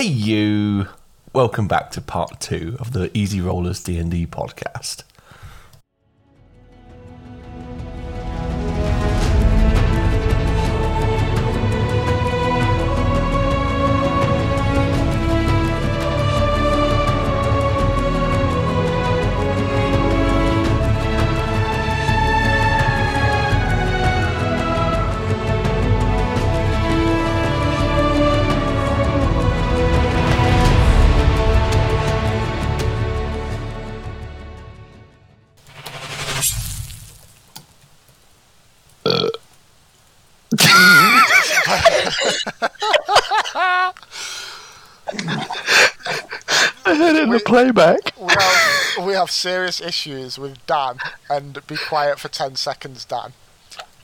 Hey you! Welcome back to part two of the Easy Rollers D and D podcast. In we have, we have serious issues with Dan, and be quiet for 10 seconds, Dan.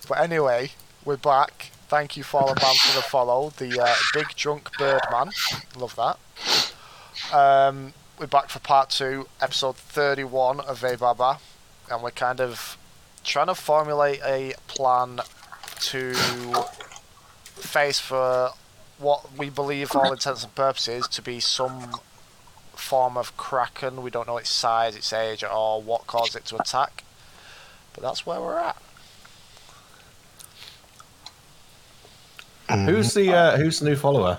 But anyway, we're back. Thank you, Fallen Man, for the follow. The uh, Big Drunk Birdman. Love that. Um, we're back for part two, episode 31 of Vebaba, and we're kind of trying to formulate a plan to face for what we believe, for all intents and purposes, to be some form of kraken. We don't know its size, its age, or what caused it to attack. But that's where we're at. Who's the uh, Who's the new follower?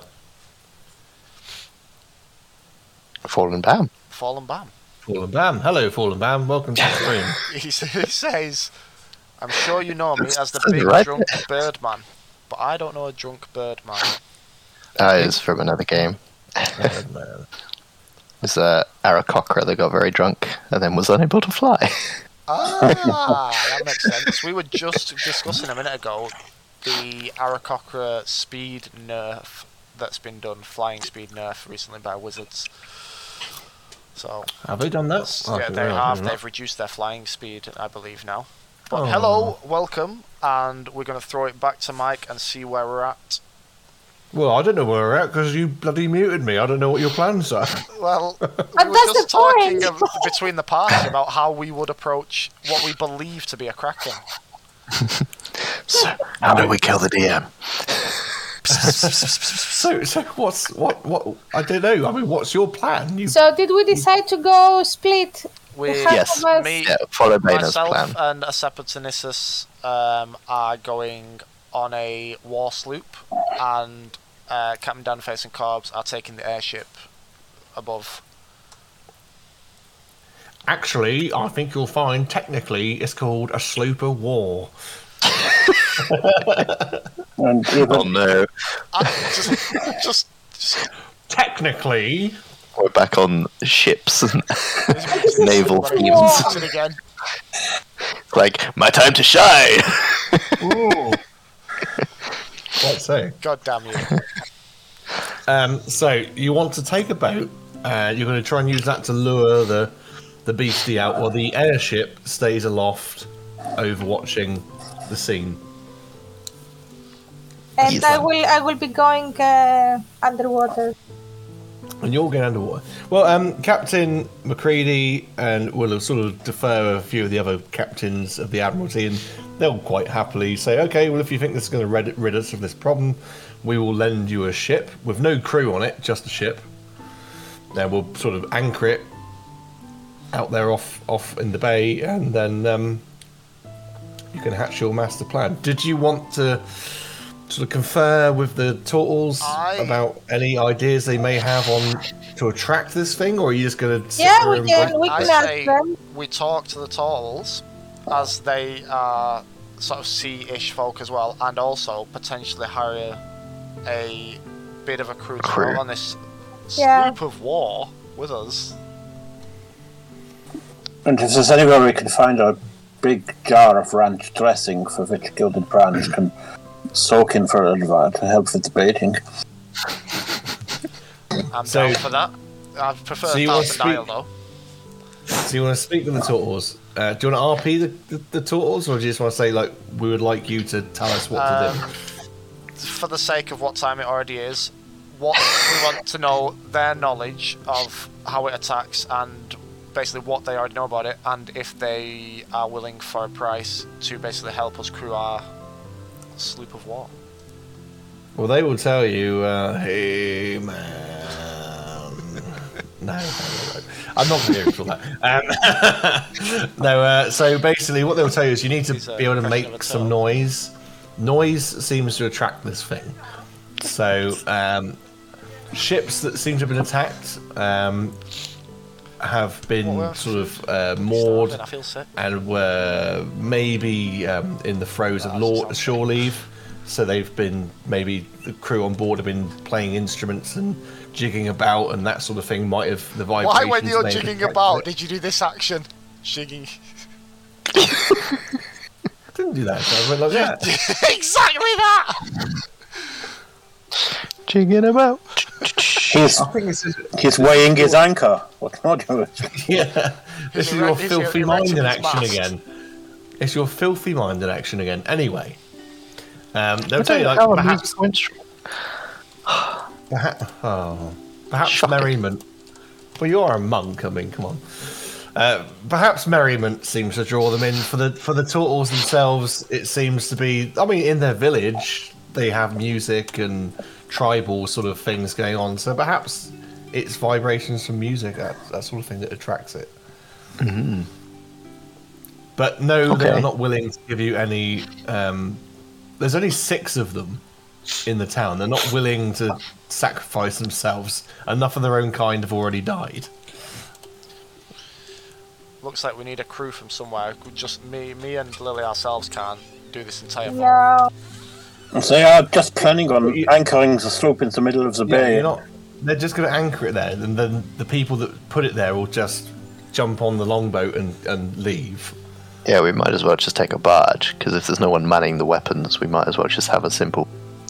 Fallen Bam. Fallen Bam. Fallen Bam. Hello, Fallen Bam. Welcome to the stream. He, he says, I'm sure you know me as the big right drunk birdman, but I don't know a drunk bird birdman. That is from another game. Man. It's uh, Aarakocra that got very drunk and then was unable to fly. Ah, that makes sense. We were just discussing a minute ago the Aarakocra speed nerf that's been done, flying speed nerf recently by Wizards. So Have they done that? Yes, Oh, yeah, they realise have. they did They've reduced their flying speed, I believe now. But Oh. hello, welcome, and we're going to throw it back to Mike and see where we're at. Well, I don't know where we're at because you bloody muted me. I don't know what your plans are. Well, we But were just talking of, between the party about how we would approach what we believe to be a kraken. So, how do we kill the DM? so, so what's what what? I don't know. I mean, what's your plan? You So did we decide to go split? We, The half Yes. of us- me, Yeah, follow Baina's myself, plan. and Asepotenesis um, are going on a war sloop, and uh, Captain Danface and Corbs are taking the airship above. actually, I think you'll find technically it's called a sloop of war. And even, Oh no, just, just, just Technically, we're back on ships and Naval naval themes. Again. like my time to shine. Let's say. God damn you. Um, so you want to take a boat. Uh, you're going to try and use that to lure the the beastie out, while the airship stays aloft, overwatching the scene. And Yes. I will I will be going uh, underwater. And you're going underwater. Well, um, Captain McCready and will sort of defer a few of the other captains of the Admiralty, and they'll quite happily say, "Okay, well, if you think this is going to rid, rid us of this problem, we will lend you a ship with no crew on it, just a ship. Then we'll sort of anchor it out there off off in the bay, and then um, you can hatch your master plan." Did you want to? Sort of confer with the turtles I- about any ideas they may have on to attract this thing, or are you just going to Yeah, we can we can ask them. we talk to the turtles as they are sort of sea-ish folk as well, and also potentially hire a bit of a crew to Crew. go on this Yeah. sloop of war with us. and if there's anywhere we can find a big jar of ranch dressing for which gilded Branch can soak in for a little while to help with the baiting. I'm So- down for that. I prefer So you want to Thousand Island though. So you want to speak to the turtles? Uh, do you want to RP the, the, the turtles, or do you just want to say like we would like you to tell us what to do? for the sake of what time it already is, what we want to know their knowledge of how it attacks and basically what they already know about it, and if they are willing for a price to basically help us crew our sloop of war. Well, they will tell you, uh, hey man, No, no, no, no. I'm not going to do that. Um, no, uh, so basically, what they'll tell you is you need to a be able to make some noise. Noise seems to attract this thing. So, um, ships that seem to have been attacked um, have been were- sort of uh, moored I feel sick. and were maybe um, in the throes of law, shore leave. So they've been maybe the crew on board have been playing instruments and jigging about and that sort of thing. Might have the Why, vibrations. when you're jigging about, did you do this action? Jigging. didn't do that. So I went like that. exactly that! Jigging about. He's, I think this is he's weighing his anchor. What more do yeah. This is He's your erect- filthy erecting mind in action mast. again. It's your filthy mind in action again. Anyway, um, they'll I tell don't you like know a perhaps instrument. Perhaps, oh, perhaps Shocking. merriment. Well, you are a monk. I mean, come on. Uh, perhaps merriment seems to draw them in for the for the turtles themselves. It seems to be. I mean, in their village, they have music and tribal sort of things going on. So perhaps it's vibrations from music, that, that sort of thing, that attracts it. Hmm. But no, they are not willing to give you any. Um, there's only six of them in the town. They're not willing to sacrifice themselves. Enough of their own kind have already died. Looks like we need a crew from somewhere. Just me, me and Lily ourselves can't do this entire voyage. No. They are just planning on anchoring the sloop in the middle of the Yeah, bay. not. They're just going to anchor it there, and then the people that put it there will just jump on the longboat and, and leave. Yeah, we might as well just take a barge because if there's no one manning the weapons, we might as well just have a simple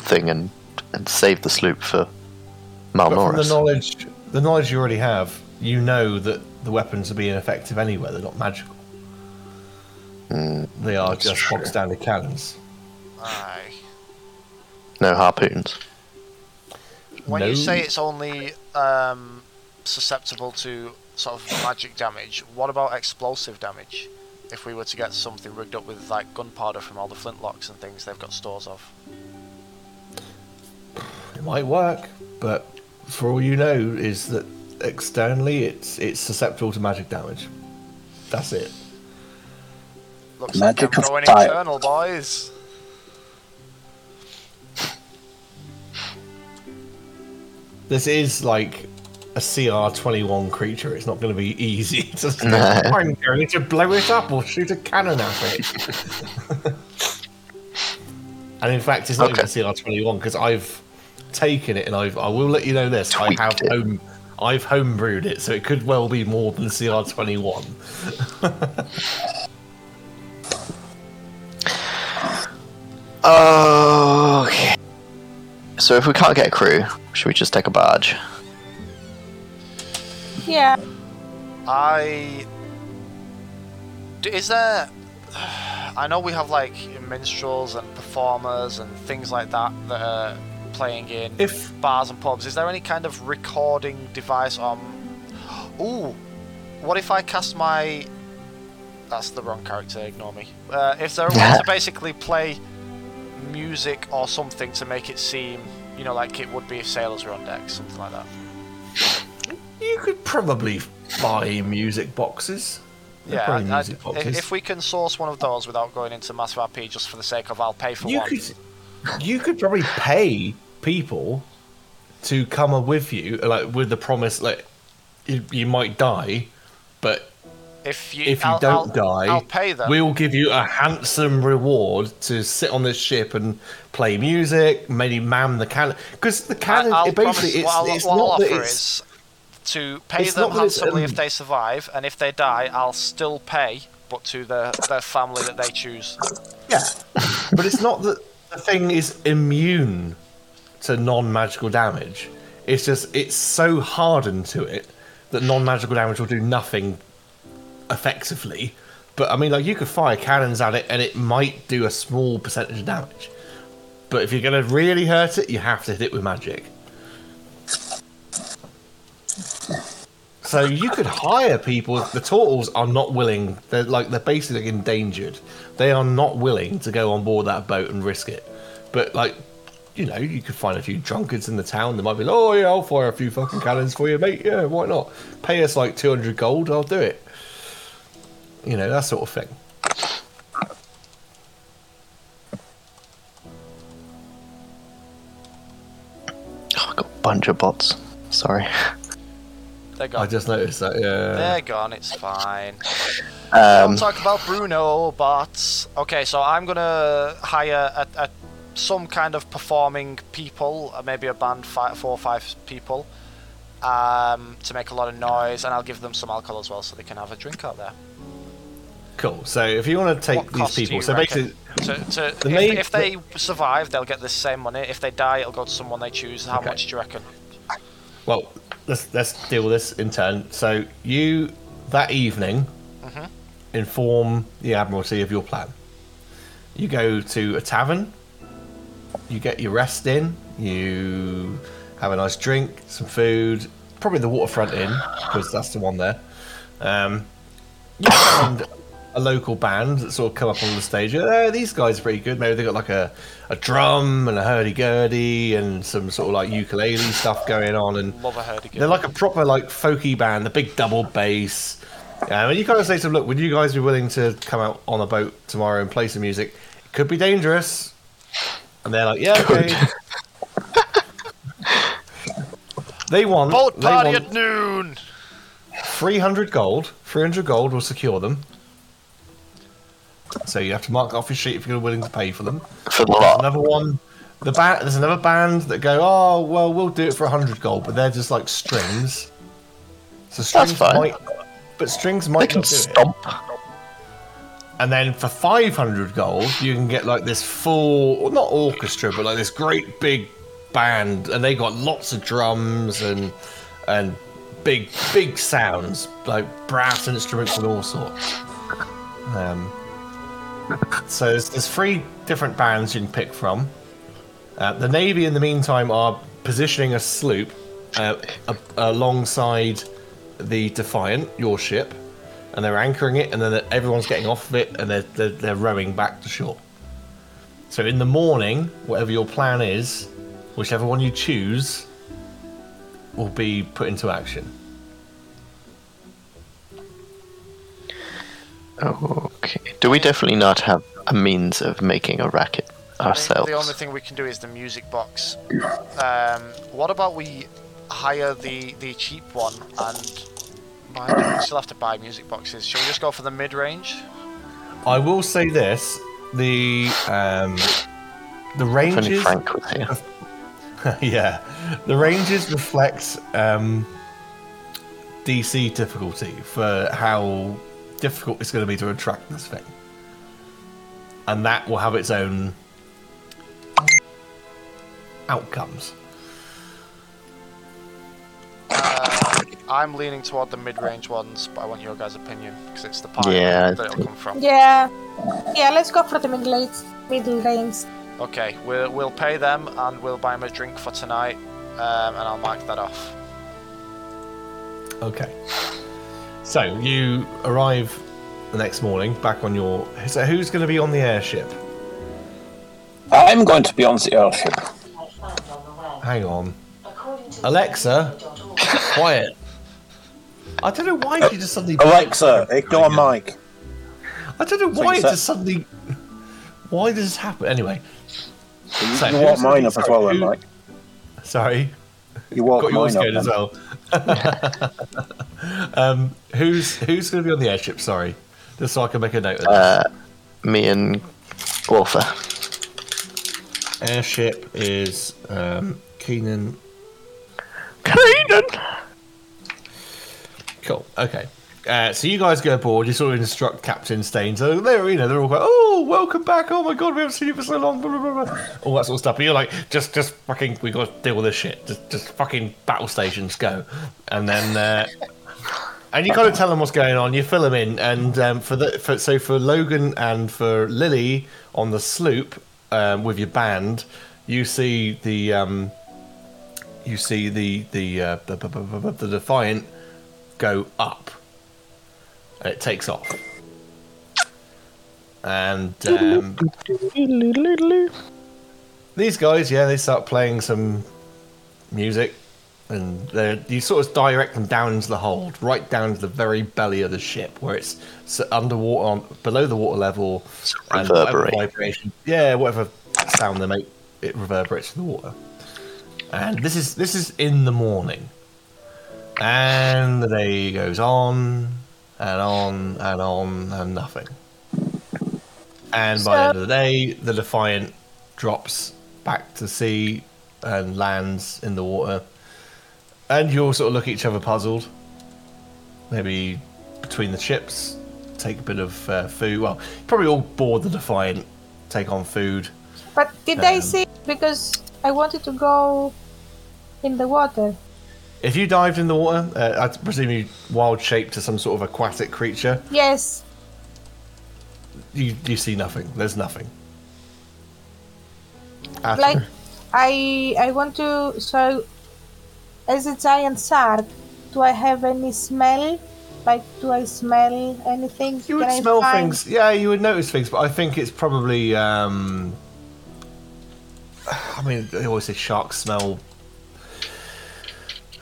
thing and and save the sloop for But from the knowledge, the knowledge you already have, you know that the weapons are being effective anyway. They're not magical. they are just true. box standard cannons. Aye. No harpoons. When No. you say it's only um, susceptible to sort of magic damage, what about explosive damage? If we were to get something rigged up with like gunpowder from all the flintlocks and things they've got stores of. It might work, but for all you know, is that externally it's it's susceptible to magic damage. That's it. Looks Magic like I'm of going fire. internal, boys. This is like a CR21 creature. It's not going to be easy to No. I'm going to blow it up or shoot a cannon at it. and in fact, it's not Okay. even CR21 because I've taken it and I've, I will let you know this. I have it. home, I've homebrewed it, so it could well be more than CR21. Okay. So if we can't get a crew, should we just take a barge? Yeah. I. D- Is there. I know we have like minstrels and performers and things like that that are playing in If bars and pubs. Is there any kind of recording device on. Ooh! What if I cast my. That's the wrong character, ignore me. Uh, is there a way to basically play music or something to make it seem, you know, like it would be if sailors were on deck, something like that? you could probably buy music boxes. They're Yeah, probably I- I- music if, boxes. if we can source one of those without going into massive RP just for the sake of I'll pay for you one. could you could probably pay people to come with you like with the promise like you, you might die but If you, if you I'll, don't I'll, die I'll pay them. we'll give you a handsome reward to sit on this ship and play music maybe man the cannon because the cannon I, will it basically promise, what I'll, it's, it's what I'll not that offer it's is to pay it's them not handsomely um, if they survive, and if they die, I'll still pay, but to their their family that they choose. yeah but it's not that the thing is immune to non-magical damage. It's just it's so hardened to it that non-magical damage will do nothing effectively. But i mean like you could fire cannons at it and it might do a small percentage of damage. But if you're going to really hurt it you have to hit it with magic so you could hire people the turtles are not willing they're like they're basically endangered they are not willing to go on board that boat and risk it but like you know, you could find a few drunkards in the town that might be like, oh yeah, I'll fire a few fucking cannons for you, mate. Yeah, why not? Pay us like 200 gold, I'll do it. You know, that sort of thing. Oh, I got a bunch of bots. Sorry. They're I just noticed that, yeah. They're gone. It's fine. Um, Don't talk about Bruno but Okay, so I'm gonna hire a, a some kind of performing people, uh, maybe a band, five, four or five people, um, to make a lot of noise, and I'll give them some alcohol as well, so they can have a drink out there. Cool. So if you want to take What these people, so reckon? basically, To, to, The if, main- if they survive, they'll get the same money. If they die, it'll go to someone they choose. How Okay. much do you reckon? Well, let's let's deal with this in turn. So you that evening inform the Admiralty of your plan. You go to a tavern. You get your rest in. You have a nice drink, some food, probably the waterfront inn because that's the one there. Um, you find a local band that sort of come up on the stage. Oh, these guys are pretty good. Maybe they got like a, a drum and a hurdy gurdy and some sort of like ukulele stuff going on. And Love a hurdy they're like a proper like folky band, the big double bass. Um, and you kind of say to them, look, would you guys be willing to come out on a boat tomorrow and play some music? It could be dangerous. And they're like, yeah, okay. they want boat they party want at noon. 300 gold. 300 gold will secure them. So you have to mark off your sheet if you're willing to pay for them. for the lot. Another one. The ba- there's another band that go, oh well, we'll do it for 100 gold, but they're just like strings. So strings fine. might, but strings might. They can not do it. stomp. And then for 500 gold, you can get like this full, not orchestra, but like this great big band, and they got lots of drums and and big big sounds, like brass instruments and all sorts. Um, so there's, there's three different bands you can pick from. Uh, the navy, in the meantime, are positioning a sloop uh, a- alongside the Defiant, your ship, and they're anchoring it, and then everyone's getting off of it, and they're, they're, they're rowing back to shore. So in the morning, whatever your plan is, whichever one you choose, will be put into action. Okay. Do we definitely not have a means of making a racket I think ourselves? the only thing we can do is the music box. Um, what about we hire the the cheap one and buy, we still have to buy music boxes. Shall we just go for the mid range? I will say this: the um, the If only ranges, Frank was here. yeah, the ranges reflect um, DC difficulty for how difficult it's going to be to attract this thing, and that will have its own outcomes. I'm leaning toward the mid range ones, but I want your guys' opinion because it's the part Yeah, that it'll think- come from. Yeah. Yeah, let's go for the middle range. Middle range. Okay, we'll we'll pay them and we'll buy them a drink for tonight, um, and I'll mark that off. Okay. So you arrive the next morning back on your. So who's going to be on the airship? I'm going to be on the airship. Hang on. Alexa, quiet. I don't know why she just suddenly. Uh, Alexa, ignore Mike. I don't know why it just suddenly. Why does this happen? Anyway, You, So, walk mine up as well, then, Mike. sorry, You walk got yours mine up. going as well. um, who's who's going to be on the airship? Sorry, just so I can make a note of that. Uh, me and Walther. airship is um, Keenan. Keenan! Cool. Okay. Uh, so you guys go aboard. You sort of instruct Captain Stain. So they're, you know, they're all like, "Oh, welcome back! Oh my God, we haven't seen you for so long." Blah, blah, blah. All that sort of stuff. But you're like, just, just fucking, we got to deal with this shit. Just, just fucking battle stations go, and then, uh, and you kind of tell them what's going on. You fill them in, and um, for the, for, so for Logan and for Lily on the sloop um, with your band, you see the, um, you see the the uh, the, the, the Defiant go up and it takes off. And um, these guys, yeah, they start playing some music, and they you sort of direct them down into the hold, right down to the very belly of the ship, where it's underwater, on, below the water level, and whatever vibration, yeah, whatever sound they make, it reverberates to the water. And this is this is in the morning, and the day goes on and on and on and nothing. And by the end of the day, the Defiant drops back to sea and lands in the water. And you all sort of look at each other puzzled. Maybe between the ships, take a bit of uh, food. Well, probably all board the Defiant, take on food. But did Um, see? Because I wanted to go in the water. If you dived in the water, uh, I presume you wild shaped to some sort of aquatic creature, Yes. you, you see nothing. There's nothing. At- Like I I want to so as a giant shark, do I have any smell? Like do I smell anything? You would Can smell find- things. Yeah, you would notice things, but I think it's probably. Um, I mean, they always say sharks smell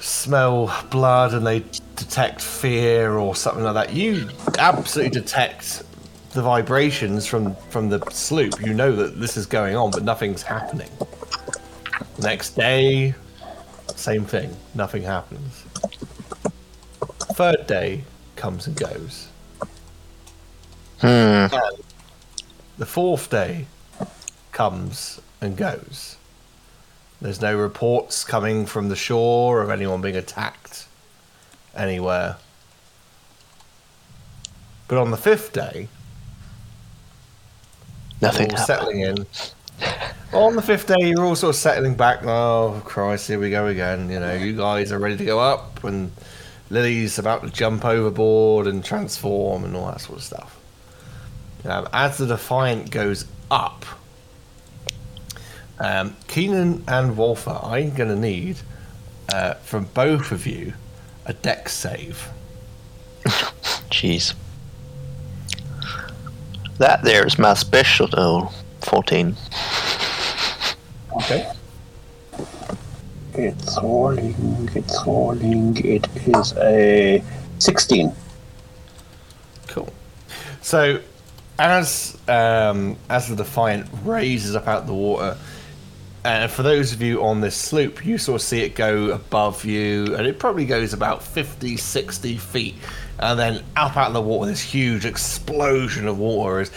smell blood, and they detect fear or something like that. You absolutely detect the vibrations from from the sloop. You know that this is going on, but nothing's happening. Next day, same thing. Nothing happens. Third day comes and goes. Hmm. The fourth day comes and goes. There's no reports coming from the shore of anyone being attacked anywhere. But on the fifth day, Nothing all settling in. on the fifth day, you're all sort of settling back. Oh, Christ, here we go again. You know, you guys are ready to go up, and Lily's about to jump overboard and transform and all that sort of stuff. Um, as the Defiant goes up, um, Keenan and Wolfer, I'm going to need uh, from both of you a Dex save. Jeez. That there is my special. Oh, 14. Okay. It's rolling, it's rolling. It is a 16. Cool. So, as um, as the Defiant raises up out the water, and for those of you on this sloop, you sort of see it go above you, and it probably goes about 50, 60 feet, and then up out of the water, this huge explosion of water is.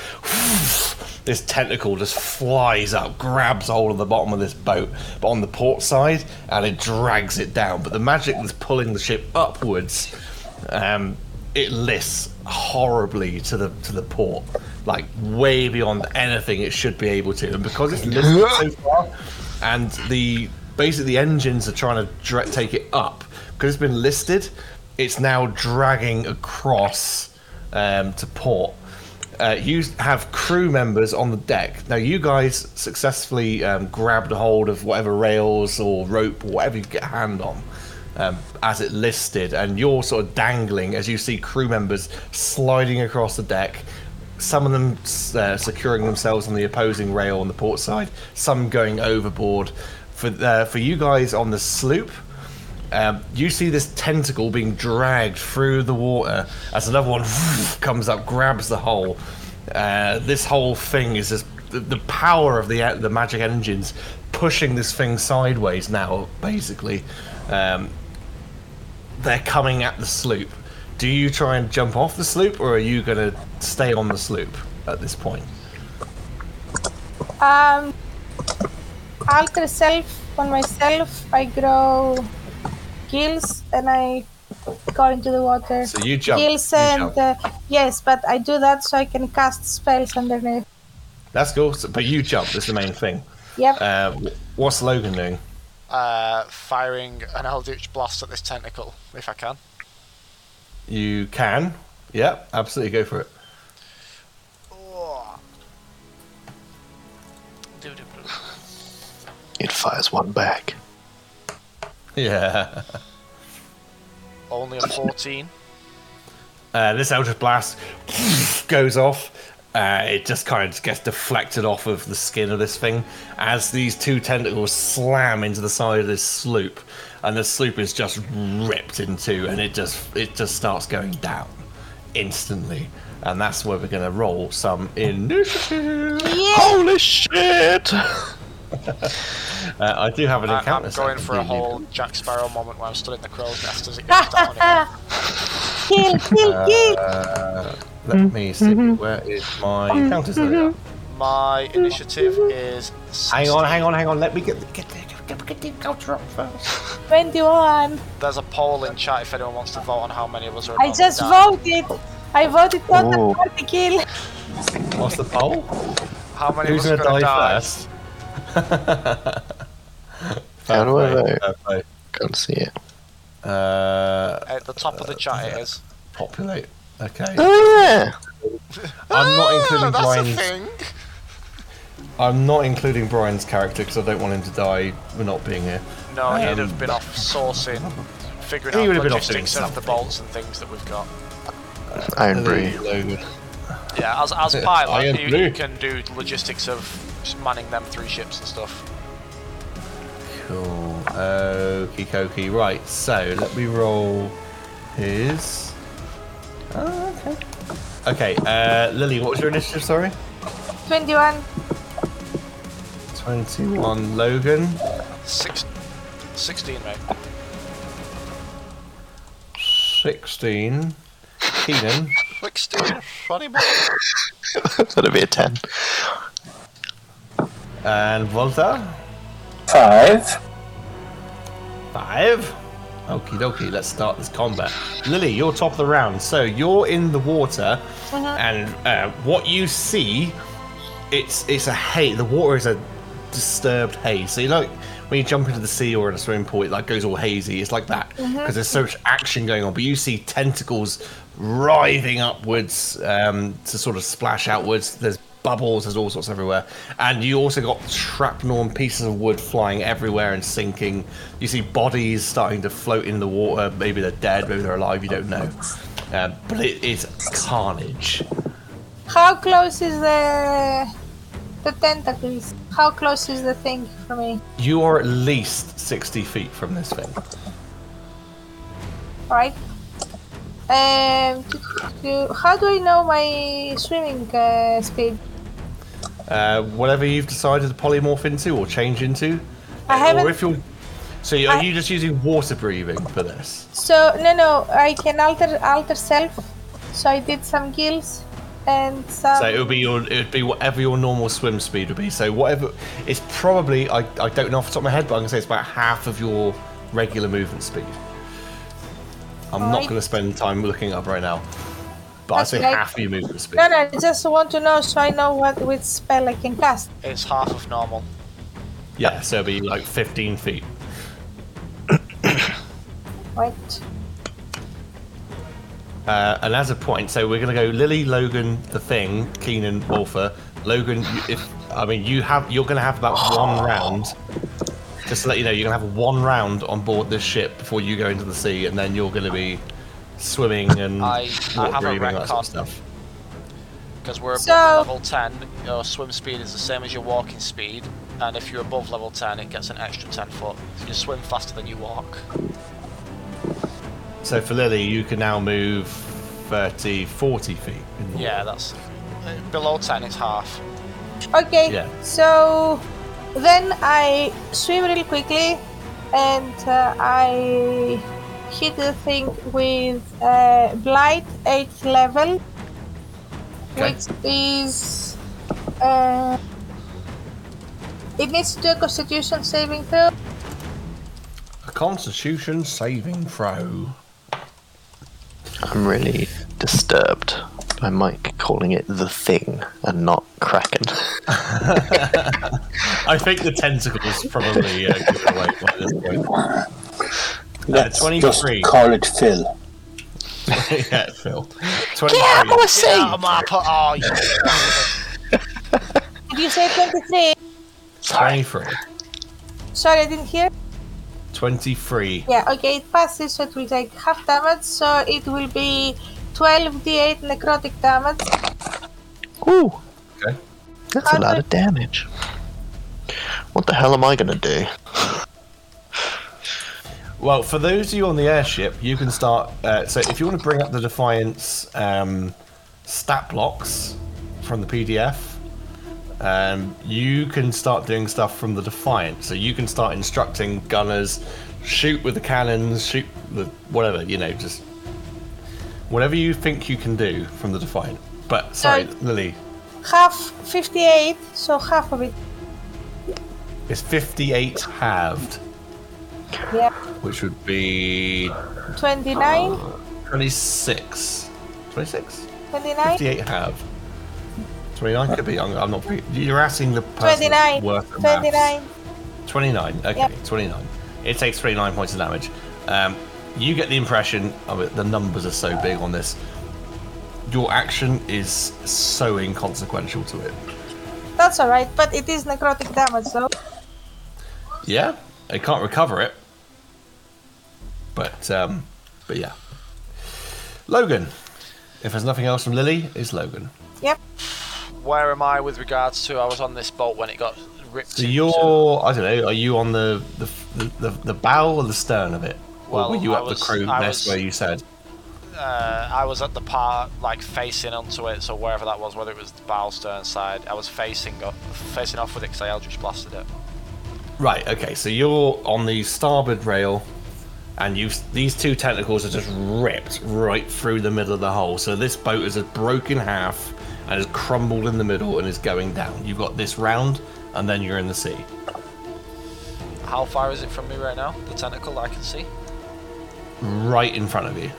This tentacle just flies up, grabs hold of the bottom of this boat, but on the port side, and it drags it down. But the magic that's pulling the ship upwards um, it lists horribly to the to the port, like way beyond anything it should be able to. And because it's listed so far, and the basically the engines are trying to dra- take it up because it's been listed, it's now dragging across um, to port. Uh, you have crew members on the deck. Now, you guys successfully um, grabbed a hold of whatever rails or rope or whatever you get a hand on um, as it listed, and you're sort of dangling as you see crew members sliding across the deck. Some of them uh, securing themselves on the opposing rail on the port side, some going overboard. For uh, for you guys on the sloop, um, you see this tentacle being dragged through the water as another one comes up, grabs the hole. Uh, this whole thing is just the, the power of the the magic engines pushing this thing sideways now. Basically, um, they're coming at the sloop. Do you try and jump off the sloop, or are you going to stay on the sloop at this point? Um, I'll alter self on myself. I grow gills and I go into the water. So you jump. Gills you and jump. uh, yes, but I do that so I can cast spells underneath. That's cool. So, but you jump. That's the main thing. Yep. Uh, what's Logan doing? Uh, firing an Eldritch Blast at this tentacle, if I can. You can. Yep, absolutely go for it. Oh. It fires one back. Yeah. Only a 14. Uh, this Eldritch Blast goes off. Uh, it just kind of gets deflected off of the skin of this thing as these two tentacles slam into the side of this sloop, and the sloop is just ripped in two, and it just it just starts going down instantly. And that's where we're going to roll some initiative. Holy shit! Uh, I do have an I, encounter. I'm going for a do need whole Jack Sparrow moment where I'm still in the crow's nest as it goes down again. kill, kill, kill. Uh, let me see. Where is my counters? There we are. My initiative is. 16. Hang on, hang on, hang on. Let me get get the, get, get the counter up first. 21. There's a poll in chat if anyone wants to vote on how many of us are. I about to just die. voted. I voted not the party kill. What's the poll? How many Who's of us gonna are die going to die? first? How do I Fair play, vote? fair play. Can't see it. Uh, At the top of the chat it is. populate. Okay. Oh. I'm not including Ah, that's a Brian's. thing. I'm not including Brian's character because I don't want him to die for not being here. No, he'd Um, have been off sourcing, figuring He out would have been off logistics doing of the bolts and things that we've got. Iron Brew. Yeah, as, as pilot, you, you can do logistics of manning them three ships and stuff. Cool. Okie dokie. Right, so let me roll his. Oh, okay. Okay, uh, Lily, what was your initiative, sorry? 21. 21. Logan, Six, 16, mate. 16. Keenan, 16, funny boy. That'll be a ten. and Volta. Five. Five. Okie dokie, let's start this combat. Lily, you're top of the round, so you're in the water, and uh, what you see, it's it's a haze. The water is a disturbed haze. So you know, when you jump into the sea or in a swimming pool, it like goes all hazy. It's like that because there's so much action going on. But you see tentacles writhing upwards um, to sort of splash outwards. There's bubbles, there's all sorts everywhere. And you also got shrapnel and pieces of wood flying everywhere and sinking. You see bodies starting to float in the water. Maybe they're dead, maybe they're alive, you don't know. Um, but it is carnage. How close is the the tentacles? How close is the thing for me? You are at least 60 feet from this thing. Right. Um, how do I know my swimming uh, speed? Uh, whatever you've decided to polymorph into or change into. I haven't- Or if you're. So are I- you just using water breathing for this? So no, no, I can alter alter self. So I did some gills and some. So it would be your, it would be whatever your normal swim speed would be. So whatever, it's probably I, I don't know off the top of my head, but I'm gonna say it's about half of your regular movement speed. I'm not Alright. gonna spend time looking up right now, but I'd That's say like- half of your movement speed. no, no, I just want to know so I know what which spell I can cast. It's half of normal. Yeah, so it'd be like 15 feet. Right. Uh, and as a point, so we're gonna go Lily, Logan, the Thing, Keenan, Orpha. Logan, if I mean you have, you're gonna have about one round. Just to let you know, you're gonna have one round on board this ship before you go into the sea, and then you're gonna be swimming and I- I have a breathing and that sort of stuff. Because we're above So- level 10, your swim speed is the same as your walking speed, and if you're above level 10, it gets an extra 10 foot. So you swim faster than you walk. So for Lily, you can now move 30, 40 feet. in the Yeah, that's. Uh, below 10, it's half. Okay. Yeah. So then I swim real quickly, and uh, I hit the thing with uh, blight eighth level, Okay. which is. Uh, it needs to do a Constitution saving throw. A Constitution saving throw. I'm really disturbed by Mike calling it the thing and not Kraken. I think the tentacles probably uh, give away by this point. Let's 23. just call it Phil. yeah, Phil. 23. Get out of my put. Oh, you. Did you say 23? 23. Sorry, I didn't hear. 23. Yeah, okay, it passes, so it will take half damage, so it will be 12d8 necrotic damage. Whew, Okay. That's a lot of damage. What the hell am I gonna do? Well, for those of you on the airship, you can start. Uh, so, if you want to bring up the Defiant's um, stat blocks from the PDF, um, you can start doing stuff from the Defiant. So, you can start instructing gunners, shoot with the cannons, shoot with whatever, you know, just whatever you think you can do from the Defiant. But, sorry, Right. Lily, Half 58, so half of it. it's 58 halved, Yeah. which would be 29, 26. 26? 29, 58 have. 29 could be. I'm, I'm not. You're asking the person 29, worth of maths. 29. 29. Okay, Yep. 29. It takes 29 points of damage. Um, you get the impression of it. The numbers are so big on this. Your action is so inconsequential to it. That's alright, but it is necrotic damage though. Yeah, it can't recover it. But um, but yeah. Logan. If there's nothing else from Lily, it's Logan. Yep. Where am I with regards to? I was on this boat when it got ripped. So you're, I don't know, are you on the the, the, the bow or the stern of it? Well, or were you I at was- the crew I nest was- where you said? Uh, I was at the part like facing onto it, so wherever that was, whether it was the bow stern side, I was facing up, facing off with it because I Eldritch blasted it. Right, okay, so you're on the starboard rail, and you these two tentacles are just ripped right through the middle of the hole. So this boat is just broken in half and is crumbled in the middle and is going down. You've got this round, and then you're in the sea. How far is it from me right now? The tentacle I can see. Right in front of you.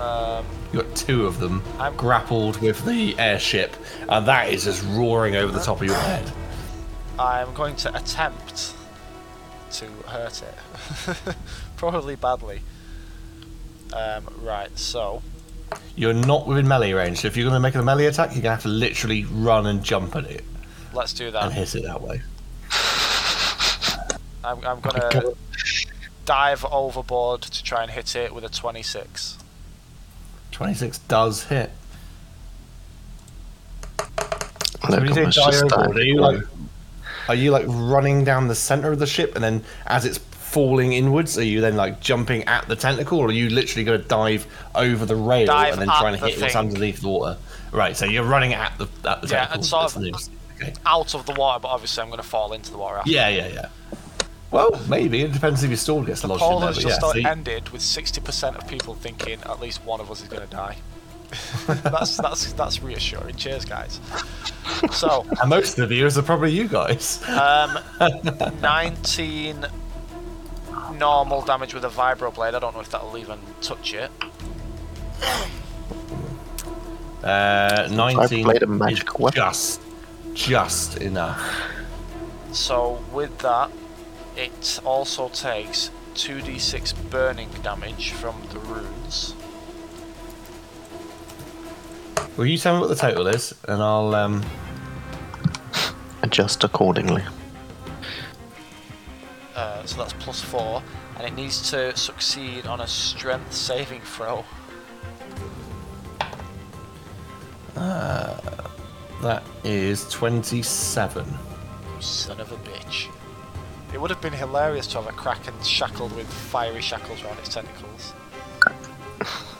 Um, You've got two of them I'm- grappled with the airship, and that is just roaring over the top of your head. I'm going to attempt to hurt it, probably badly. Um, right, so You're not within melee range, so if you're going to make a melee attack, you're going to have to literally run and jump at it let's do that. and hit it that way. I'm, I'm gonna dive overboard to try and hit it with a 26. 26 does hit. So when you say was die just overboard, are you like, are you like running down the center of the ship, and then as it's falling inwards, are you then like jumping at the tentacle, or are you literally going to dive over the rail Dive and then at trying to the hit what's underneath the water? Right, so you're running at the at the Yeah, tentacle. and sort of- Okay. Out of the water, but obviously I'm gonna fall into the water after. Yeah, yeah, yeah. Well, maybe it depends if your sword gets lodged in Poll there. has just yeah, ended with 60% of people thinking at least one of us is going to die. that's that's that's reassuring. Cheers, guys. So, and most of the viewers are probably you guys. um, 19 normal damage with a vibroblade. I don't know if that'll even touch it. Uh, 19 played a is magical weapon. just, just enough. So with that, it also takes 2d6 burning damage from the runes. Will you tell me what the total is, and I'll um. Adjust accordingly. Uh, so that's plus four, and it needs to succeed on a strength saving throw. That is 27. Son of a bitch. It would have been hilarious to have a kraken shackled with fiery shackles around its tentacles.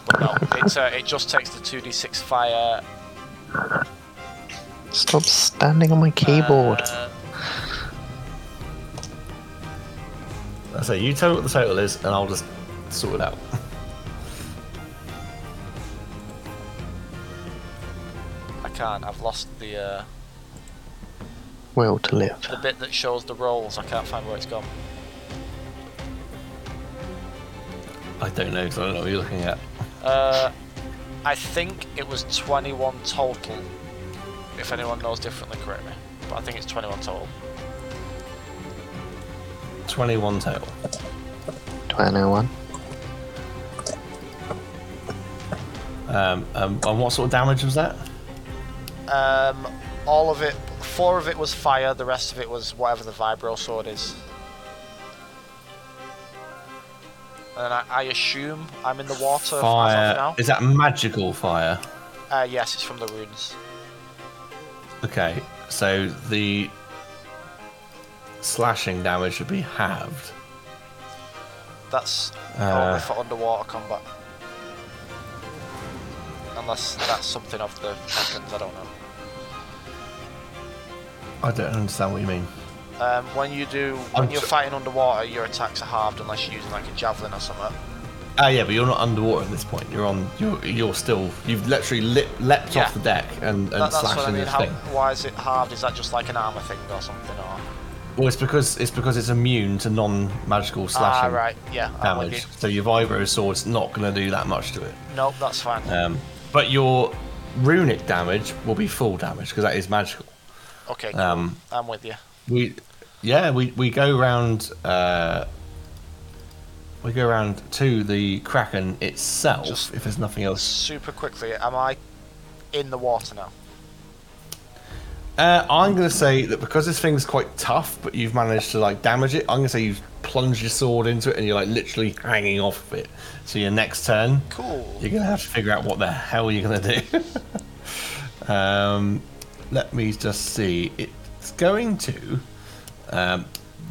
But no, it, uh, it just takes the 2d6 fire. Stop standing on my keyboard. uh, I say, you tell me what the total is, and I'll just sort it out. I can't. I've lost the uh, Will to live. the bit that shows the rolls. I can't find where it's gone. I don't know, because I don't know what you're looking at. Uh, I think it was 21 total. If anyone knows differently, correct me. But I think it's 21 total. 21 total. 21. Um, um, and what sort of damage was that? Um, all of it, four of it was fire. The rest of it was whatever the vibro sword is. And I, I assume I'm in the water Fire. now. Is that magical fire? Uh, yes, it's from the runes. Okay, so the slashing damage should be halved. That's Uh. only for underwater combat. Unless that's something of the weapons, I don't know. I don't understand what you mean. Um, when you do, when I'm you're s- fighting underwater, your attacks are halved unless you're using like a javelin or something. Ah, yeah, but you're not underwater at this point. You're on. You're you're still. You've literally lip, leapt Yeah. off the deck and, and That, what I mean. this How, thing. why is it halved? Is that just like an armor thing or something? Or Well, it's because it's because it's immune to non-magical slashing ah, slashing right, yeah, damage. you. So your vibro sword's not going to do that much to it. Nope, that's fine. Um, but your runic damage will be full damage because that is magical. Okay, cool. Um, I'm with you. we, yeah, we we go around. Uh, we go around to the kraken itself. Just- if there's nothing else Super quickly, am I in the water now? Uh, I'm going to say that because this thing's quite tough, but you've managed to like damage it. I'm going to say you've plunged your sword into it and you're like literally hanging off of it. So your next turn, Cool. you're going to have to figure out what the hell you're going to do. um, let me just see. It's going to, um,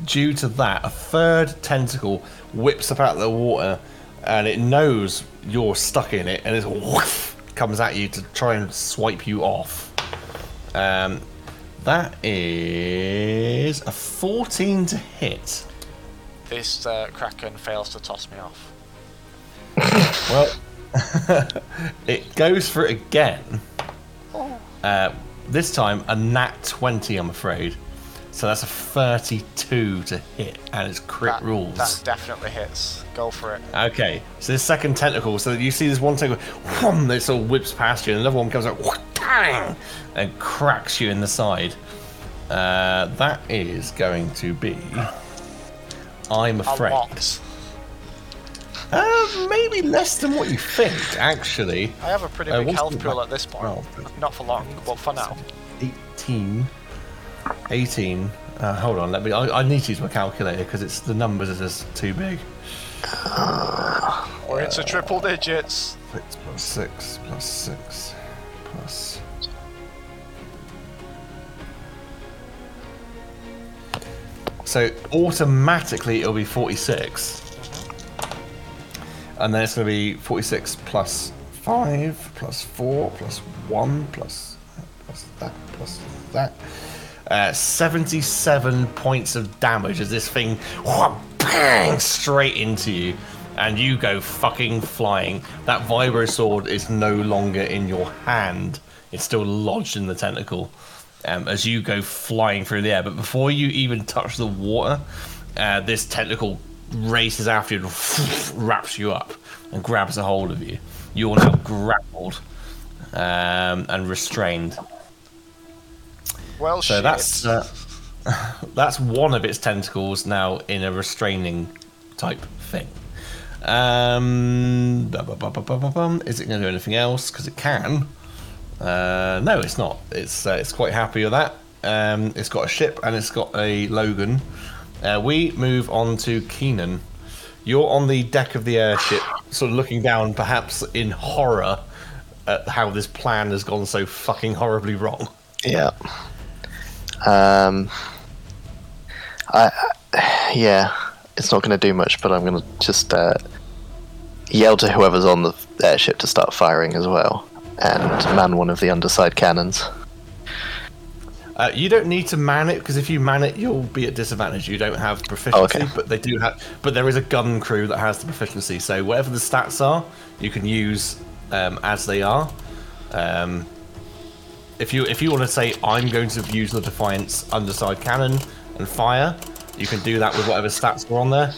due to that, a third tentacle whips up out of the water, and it knows you're stuck in it, and it whoosh, comes at you to try and swipe you off. Um, that is a 14 to hit. This uh, kraken fails to toss me off. Well, it goes for it again. Uh, this time a nat 20, I'm afraid. So that's a 32 to hit, and it's crit That, rules. that definitely hits. Go for it. Okay, so this second tentacle, so you see this one tentacle, whoom, that sort of whips past you, and another one comes out, bang, and cracks you in the side. Uh, that is going to be, I'm afraid. Uh, maybe less than what you think, actually. I have a pretty Uh, big what's health pool at this point. Not for long, but for now. 18. 18. Uh, hold on, let me. I, I need to use my calculator because it's the numbers are just too big. We're into triple digits. 6 plus 6 plus 6 plus. So automatically it'll be 46. And then it's going to be 46 plus 5 plus 4 plus 1 plus, plus that plus that. Uh, 77 points of damage as this thing bang straight into you and you go fucking flying. That vibro sword is no longer in your hand. It's still lodged in the tentacle um, as you go flying through the air. But before you even touch the water, uh, this tentacle races after you and wraps you up and grabs a hold of you. You're now grappled um, and restrained. Well, So shit. that's uh, that's one of its tentacles now in a restraining type thing. Um. Is it going to do anything else? Because it can. Uh, no, it's not. It's uh, it's quite happy with that. Um, it's got a ship and it's got a Logan. Uh, we move on to Keenan. You're on the deck of the airship, sort of looking down, perhaps in horror, at how this plan has gone so fucking horribly wrong. Yeah. Um. I. Yeah. It's not going to do much, but I'm going to just uh, yell to whoever's on the airship to start firing as well, and man one of the underside cannons. Uh, you don't need to man it because if you man it, you'll be at disadvantage. You don't have proficiency, okay. but they do have. But there is a gun crew that has the proficiency. So whatever the stats are, you can use um, as they are. Um, if you if you want to say I'm going to use the Defiant's underside cannon and fire, you can do that with whatever stats are on there.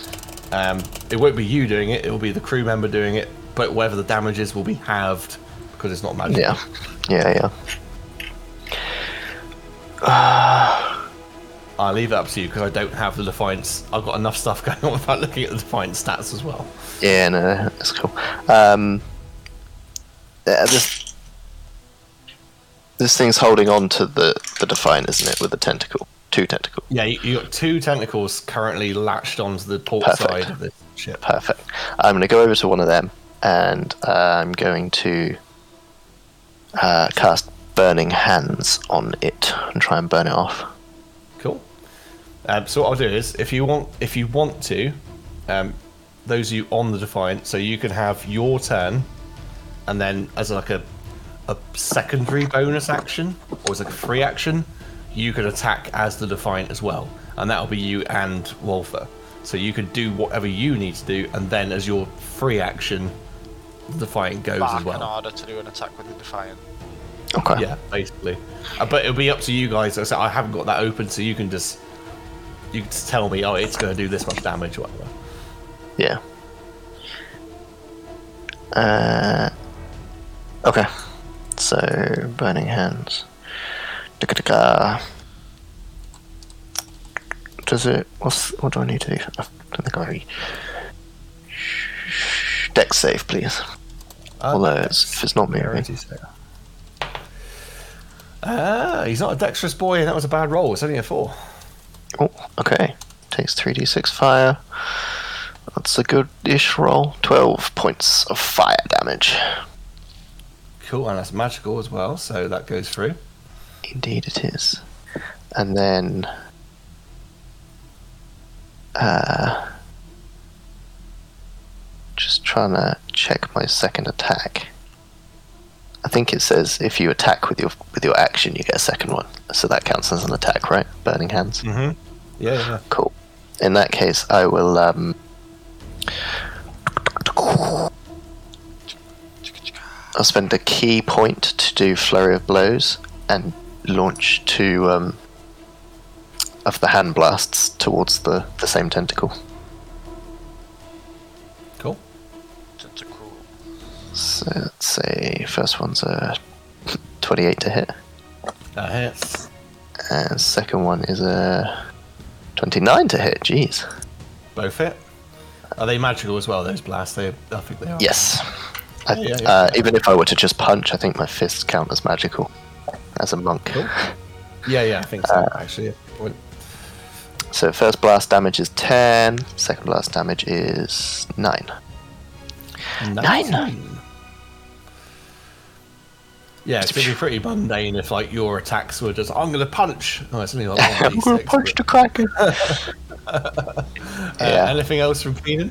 Um, it won't be you doing it; it will be the crew member doing it. But whatever the damage is will be halved because it's not magic. Yeah. Yeah, yeah. I'll leave it up to you because I don't have the Defiance. I've got enough stuff going on without looking at the Defiant's stats as well. Yeah, no, that's cool. Um, yeah, this this thing's holding on to the the Defiant, isn't it, with the tentacle, two tentacles. Yeah, you, you got two tentacles currently latched onto the port Perfect. side of this ship. Perfect. I'm going to go over to one of them, and uh, I'm going to uh, cast Burning Hands on it and try and burn it off. Cool. Um, so what I'll do is, if you want, if you want to, um, those of you on the Defiant, so you can have your turn, and then as like a a secondary bonus action, or as like a free action, you could attack as the Defiant as well, and that'll be you and Wolfer. So you could do whatever you need to do, and then as your free action, the Defiant goes Back as well. in order to do an attack with the Defiant. Okay. Yeah, basically. Uh, but it'll be up to you guys. I said, I haven't got that open, so you can just you can just tell me, oh, it's going to do this much damage, or whatever. Yeah. Uh, okay. So, Burning Hands. Does it. What's, what do I need to do? I don't think I. Dex save, please. Although it's, if it's not Where moving. is he, sir? Ah, he's not a dexterous boy, and that was a bad roll. It's only a four. Oh, okay. Takes 3d6 fire. That's a good ish roll. 12 points of fire damage. Cool, and that's magical as well, so that goes through. Indeed, it is. And then. Uh, just trying to check my second attack. I think it says if you attack with your with your action, you get a second one. So that counts as an attack, right? Burning hands. Mm-hmm. Yeah, yeah. Cool. In that case, I will. Um, I'll spend a ki point to do flurry of blows and launch two um, of the hand blasts towards the, the same tentacle. So let's say first one's a 28 to hit, That hits. and second one is a 29 to hit. Jeez. Both hit. Are they magical as well, those blasts? They, I think they are. Yes. I, Yeah, yeah, yeah. Uh, even if I were to just punch, I think my fists count as magical as a monk. Cool. Yeah, yeah, I think so, actually. Yeah. Point. So first blast damage is 10, second blast damage is 9. Nine. Nineteen. Yeah, it's going to be pretty mundane if like your attacks were just, I'm going to punch. Oh, it's only like one I'm gonna punch but- the kraken. Uh, yeah. Anything else from Keenan?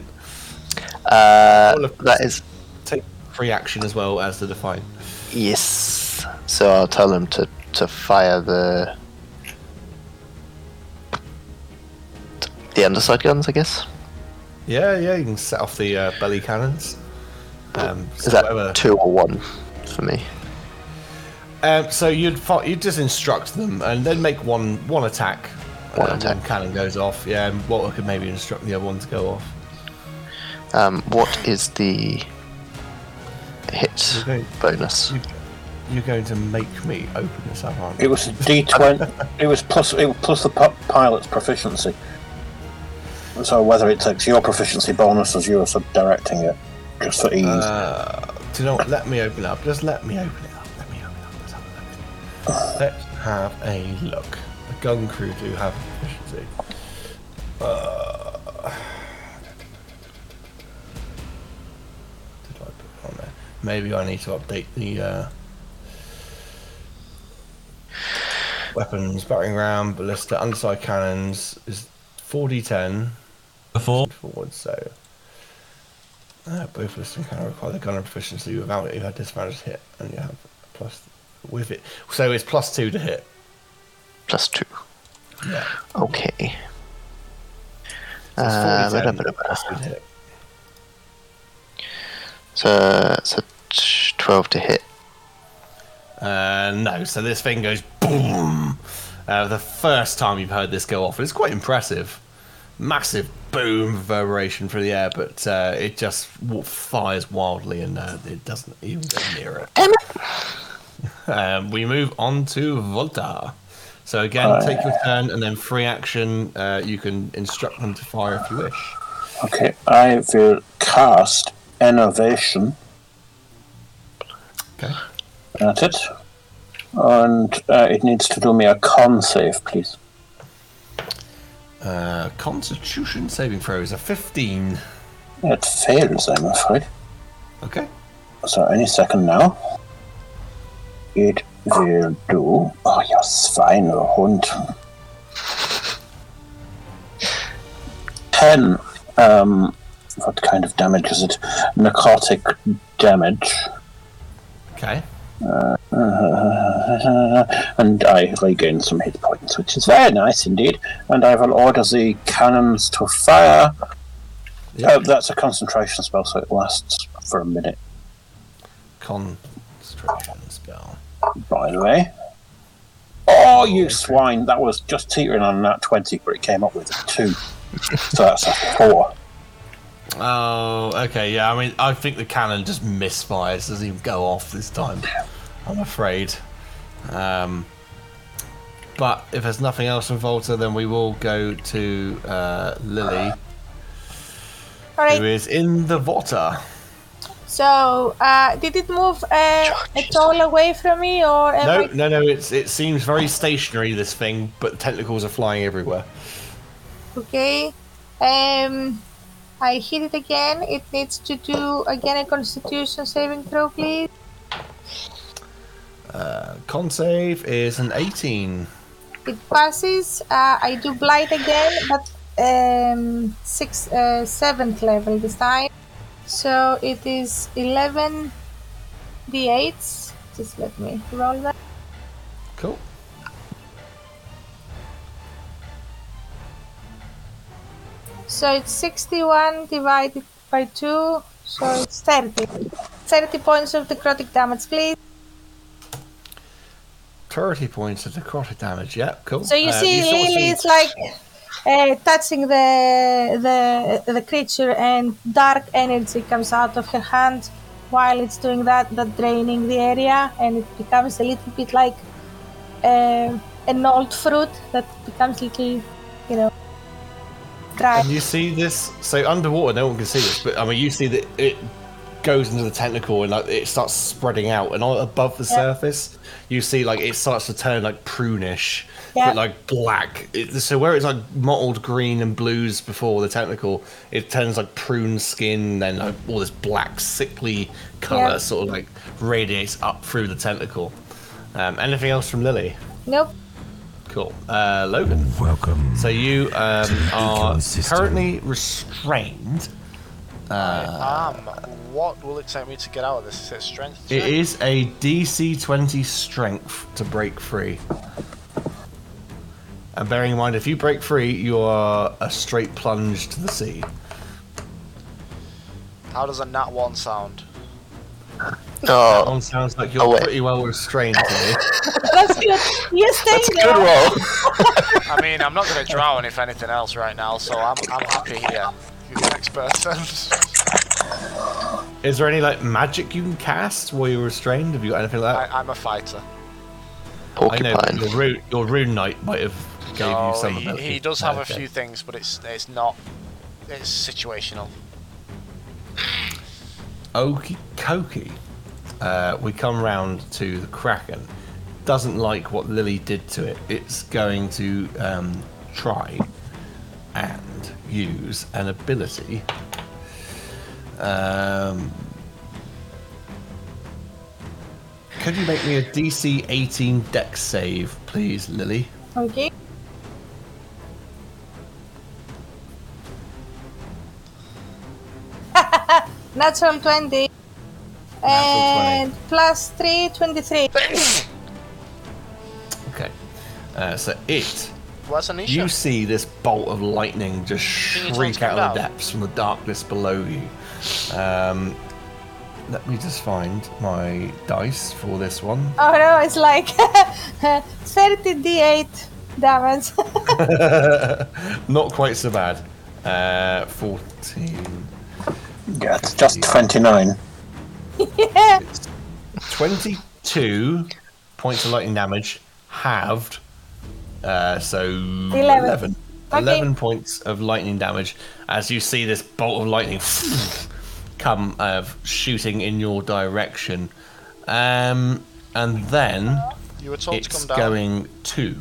Uh, that is Take free action as well as the Defiant. yes. So I'll tell him to to fire the the underside guns, I guess. Yeah, yeah, you can set off the uh, belly cannons. Um, Is that whatever- two or one for me? Um, so you'd fi- you'd just instruct them and then make one one attack. One uh, attack. One cannon goes off. Yeah, and Volta could maybe instruct the other one to go off. Um, what is the hit Okay. bonus? You, you're going to make me open this up, aren't you? It was a D20. it was plus it was plus the pilot's proficiency. So whether it takes your proficiency bonus as you're sub directing it, just for ease. Uh, do you know what? Let me open it up. Just let me open it Let's have a look. The gun crew do have efficiency. Uh, did I put it on there? Maybe I need to update the uh, weapons, battering ram, ballista, underside cannons is 4d10 Before forward, so uh, both listing can require the gunner proficiency without it. You had disadvantage hit, and you have plus with it. So it's plus two to hit. Plus two. Yeah, Okay. so Uh, 40 bada, bada, bada. plus two to hit. So, so t- 12 to hit. Uh, no, so this thing goes boom. Uh, the first time you've heard this go off, it's quite impressive. Massive boom reverberation through the air, but uh, it just fires wildly and uh, it doesn't even go near it. Damn it! Um, we move on to Volta. So again, Aye. take your turn and then free action. Uh, you can instruct them to fire if you wish. okay, I will cast enervation Okay. at it, and uh, it needs to do me a con save, please. Uh, Constitution saving throw is a 15. It fails, I'm afraid. Okay. So any second now. It will do. Oh, you Schweinehund. 10. Um, what kind of damage is it? Necrotic damage. Okay. and I regain some hit points, which is very nice indeed. And I will order the cannons to fire. Yep. Oh, that's a concentration spell, so it lasts for a minute, Concentration. By the way. Oh, you swine! That was just teetering on that 20, but it came up with a 2. so that's a 4. Oh, okay. Yeah, I mean, I think the cannon just misfires. It doesn't even go off this time. I'm afraid. Um, but if there's nothing else from Volta, then we will go to uh, Lily, All who right. is in the water. So, uh, did it move uh, at all away from me, or No, I- no, no. It's it seems very stationary. This thing, but the tentacles are flying everywhere. Okay. Um, I hit it again. It needs to do again a Constitution saving throw, please. Con save is an 18. It passes. Uh, I do blight again, but um, six, uh, seventh level this time. So it is eleven d8s. Just let me roll that. Cool. So it's sixty-one divided by two. So it's thirty. Thirty points of necrotic damage, please. 30 points of necrotic damage. Yeah, cool. So you Uh, see, Lily is like uh, touching the the the creature, and dark energy comes out of her hand. While it's doing that, that draining the area, and it becomes a little bit like uh, an old fruit that becomes little, you know, dry. And you see this, so underwater, no one can see this, but I mean, you see that it goes into the tentacle and like it starts spreading out, and on, above the Yeah. surface, you see like it starts to turn like prunish, Yeah. but like black. It, so where it's like mottled green and blues before the tentacle, it turns like prune skin, then like all this black, sickly color Yeah. sort of like radiates up through the tentacle. Um, anything else from Lily? Nope. Cool. Uh, Logan. Welcome. So you um, are currently restrained. Um, what will it take me to get out of this? Is it strength? It check? is a DC 20 strength to break free. And bearing in mind, if you break free, you are a straight plunge to the sea. How does a nat one sound? That Oh, one sounds like you're Oh, wait. pretty well restrained to me. That's good. You stay that's a there. good roll. I mean, I'm not going to drown if anything else right now, so I'm, I'm happy here. You're the next person. Is there any like magic you can cast while you're restrained? Have you got anything like that? I, I'm a fighter. I, know but your rune, your rune knight might have gave No, you some he, ability. he does have a Okay. few things, but it's it's not. It's situational. Okie dokie. Uh, we come round to the Kraken. Doesn't like what Lily did to it. It's going to um, try and use an ability. Um, could you make me a DC 18 dex save, please, Lily? Okay. Natural 20. And plus 3, 23. Okay. Uh, so it Where's Anisha? You see this bolt of lightning just shriek out of the about? depths from the darkness below you. Um, let me just find my dice for this one. Oh no, it's like 30d8 damage. Not quite so bad. Uh, 14. Yeah, it's just 29. yeah. 22 points of lightning damage, halved. Uh, so 11. 11. Okay. points of lightning damage as you see this bolt of lightning come uh, shooting in your direction. Um, and then you were told to it's come down. going to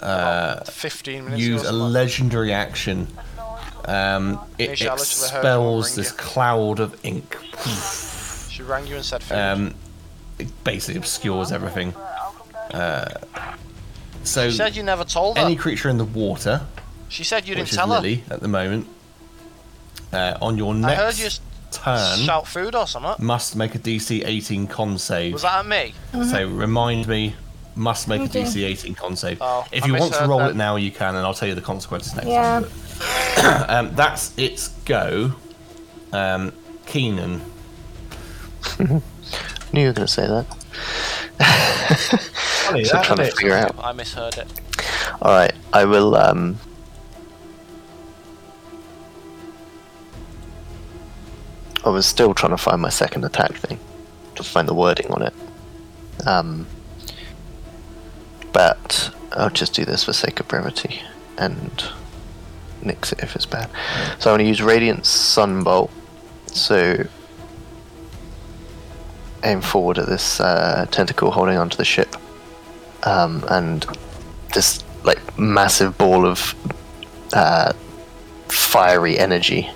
uh, 15 minutes use a legendary action. Um, it Nisha, Alice, we heard you will expels this you. cloud of ink. She rang you and said. Um, it basically obscures everything. Uh, so She said you never told her. any creature in the water, she said you didn't which is tell her. Lily at the moment, uh, on your I next heard you turn shout food or something. must make a DC 18 con save. Was that at me? So remind me, must make Okay. a DC 18 con save. Oh, if you want to roll that. it now, you can, and I'll tell you the consequences next Yeah. time. but- um, that's its go. Um, Keenan. Knew you were going to say that. Funny, So that, trying to isn't it? figure out. I misheard it. All right, I will. Um, I was still trying to find my second attack thing, to find the wording on it. Um, but I'll just do this for sake of brevity and nix it if it's bad. So I'm going to use Radiant Sunbolt. So aim forward at this uh, tentacle holding onto the ship, um, and this like massive ball of uh, fiery energy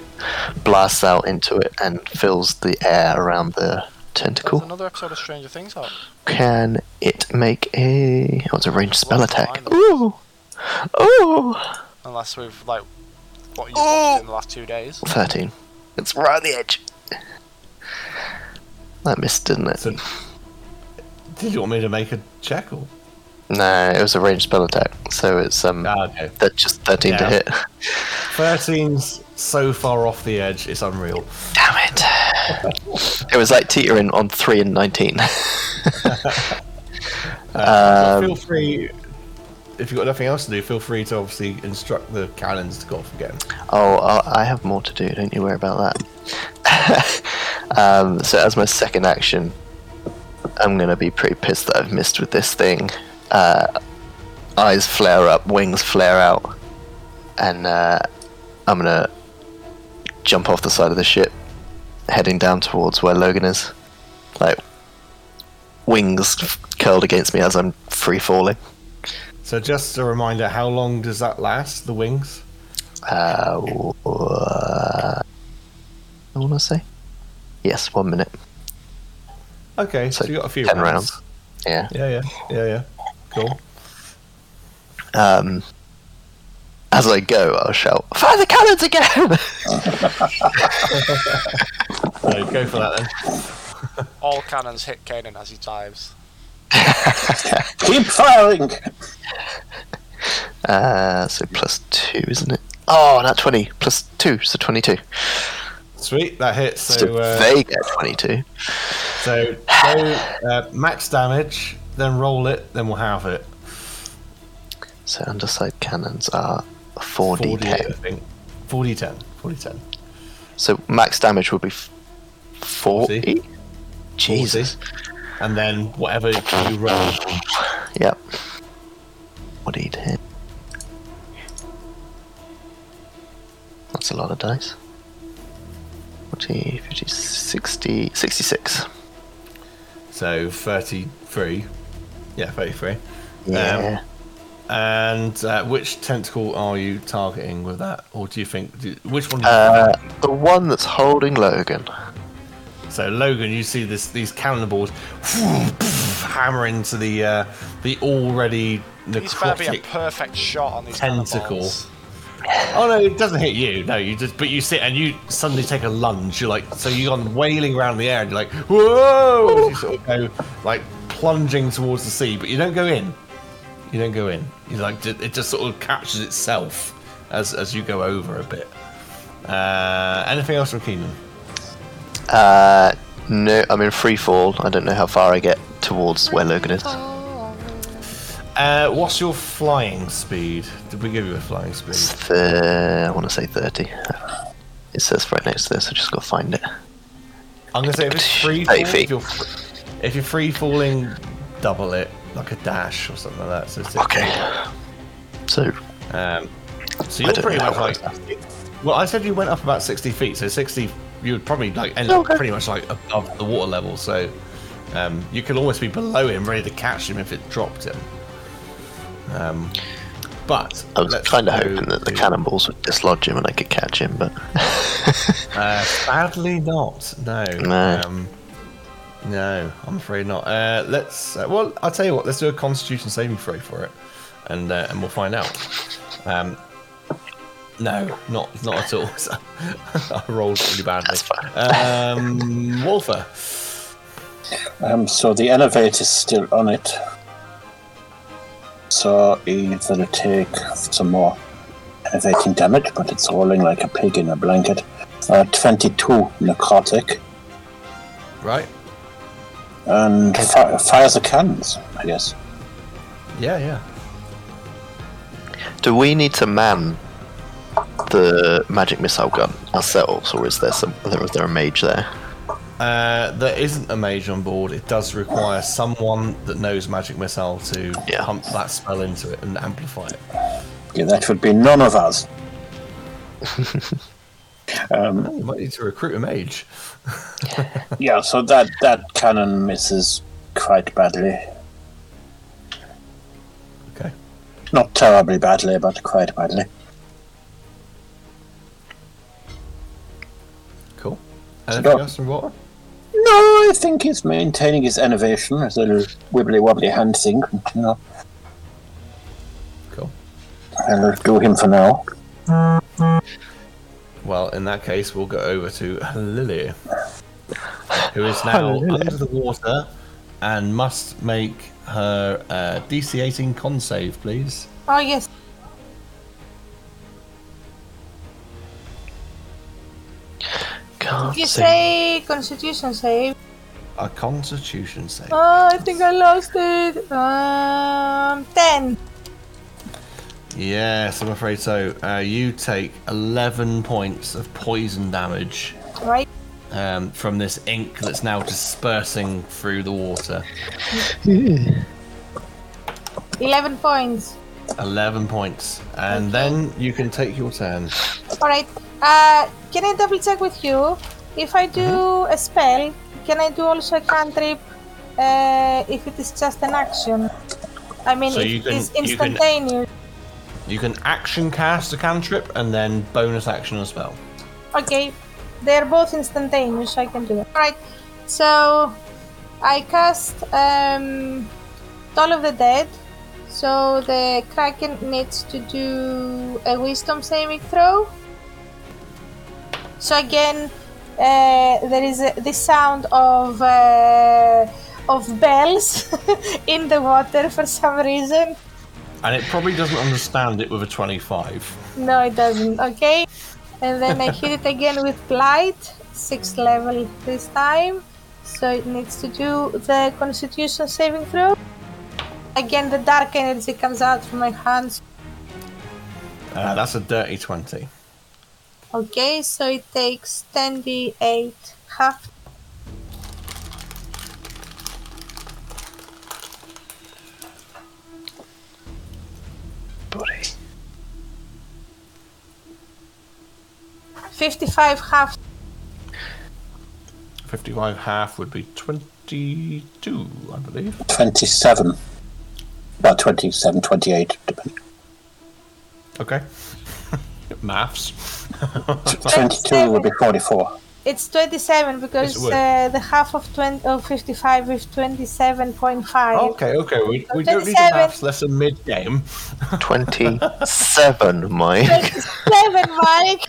blasts out into it and fills the air around the There's tentacle. another episode of Stranger Things out. Can it make a what's a ranged spell attack? Ooh, ooh, Unless we've like what you've watched in the last two days. thirteen. It's right on the edge. That missed, didn't it? So, did you want me to make a check or? No, it was a ranged spell attack, so it's um, Ah, okay. that's just thirteen to hit. 13's so far off the edge, it's unreal. Damn it! it was like teetering on three and nineteen. Uh, Um, feel free, if you've got nothing else to do, feel free to obviously instruct the cannons to go off again. Oh, I have more to do. Don't you worry about that. um, so as my second action, I'm gonna be pretty pissed that I've missed with this thing. Uh, eyes flare up, wings flare out, and uh, I'm gonna jump off the side of the ship, heading down towards where Logan is. Like wings curled against me as I'm free falling. So just a reminder, how long does that last, the wings? Uh, wha- I want to say. Yes, one minute. Okay, so, So you got a few 10 rounds. rounds. Yeah. Yeah, yeah, yeah, yeah. Cool. Um, as I go, I'll shout, "Fire the cannons again!" So go for that then. All cannons hit Keenan as he dives. Keep firing! Uh, so plus two, isn't it? Oh, not 20. Plus two, so 22. Sweet, that hits. So, uh, they get 22. So go, uh, max damage, then roll it, then we'll have it. So underside cannons are 4d10. 40, 4d10. 4d10. So max damage would be 40? 40. Jesus. 40. And then whatever you roll. Yep. 4d10. That's a lot of dice. 40, 50, 60, 66. So 33. Yeah, 33. Yeah. And uh, which tentacle are you targeting with that? Or do you think. Do, which one do you uh, the one that's holding Logan. So Logan, you see this these cannonballs hammer into the uh, the already These better be a necrotic. perfect shot on these Tentacle. cannonballs. Oh no, it doesn't hit you. No, you just but you sit and you suddenly take a lunge. You're like so you're on wailing around the air and you're like whoa. You sort of go like plunging towards the sea, but you don't go in. You don't go in. You like it just sort of catches itself as as you go over a bit. Uh, anything else from Keenan? Uh, no, I'm in free fall. I don't know how far I get towards where Logan is. Uh, what's your flying speed? Did we give you a flying speed? The, I want to say 30. It says right next to this, I just got to find it. I'm gonna say if it's free 30 fall, if you're, if you're free falling, double it like a dash or something like that. So Okay. So, Um, so you're pretty much like. Well, I said you went up about 60 feet, so 60, you would probably like end up pretty much like above the water level. So um, you could almost be below him, ready to catch him if it dropped him. Um, but I was kind of hoping that the to- cannonballs would dislodge him and I could catch him, but. Uh, sadly not. No. No. Um, No, I'm afraid not. Uh, let's. Uh, well, I'll tell you what. Let's do a Constitution saving throw for it, and uh, and we'll find out. Um, no, not not at all. I rolled really badly. That's fine. Um, Wolfer. Um, so the elevator is still on it. So either take some more elevating damage, but it's rolling like a pig in a blanket. Uh, 22 necrotic. Right. And fi- fires the cannons, I guess. Yeah, yeah. Do we need to man the magic missile gun ourselves, or is there some? Or is there a mage there? Uh, there isn't a mage on board. It does require someone that knows magic missile to Yeah. pump that spell into it and amplify it. Yeah, that would be none of us. um, You might need to recruit a mage. yeah, so that, that cannon misses quite badly. Okay. Not terribly badly, but quite badly. Cool. So Anything else from Volta? No, I think he's maintaining his enervation, his little wibbly wobbly hand thing. You know, Cool. I'll do him for now. Well, in that case, we'll go over to Lily, who is now under the water and must make her uh, DC 18 con save, please. Oh yes. Can't You say Constitution save. A Constitution save. Oh, I think I lost it. Um, ten. Yes, I'm afraid so. Uh, you take 11 points of poison damage Right. um, from this ink that's now dispersing through the water. Eleven points. 11 points. And then you can take your turn. All right. Uh, can I double check with you? If I do Mm-hmm. a spell, can I do also a cantrip? Uh, if it is just an action. I mean, So if you it can- is you can- instantaneous. You can action cast a cantrip and then bonus action a spell. Okay, they're both instantaneous, so I can do it. Alright, so I cast um, Toll of the Dead. So the Kraken needs to do a Wisdom saving throw. So again, uh, there is a, the sound of uh, of bells in the water for some reason. And it probably doesn't understand it with a 25. No, it doesn't. Okay. And then I hit it again with Blight, sixth level this time. So it needs to do the Constitution saving throw. Again, the dark energy comes out from my hands. Uh, that's a dirty 20. Okay, so it takes 10d8 half. Buddy. 55 half. 55 half would be 22, I believe. 27. About 27, 28, depending. Okay. Maths. 22 would be 44. It's 27 because Yes, it would. uh, the half of 20 of 55 is 27.5. Okay, okay. We, we don't need a 27. maths lesson mid game. 27, Mike. 27, Mike.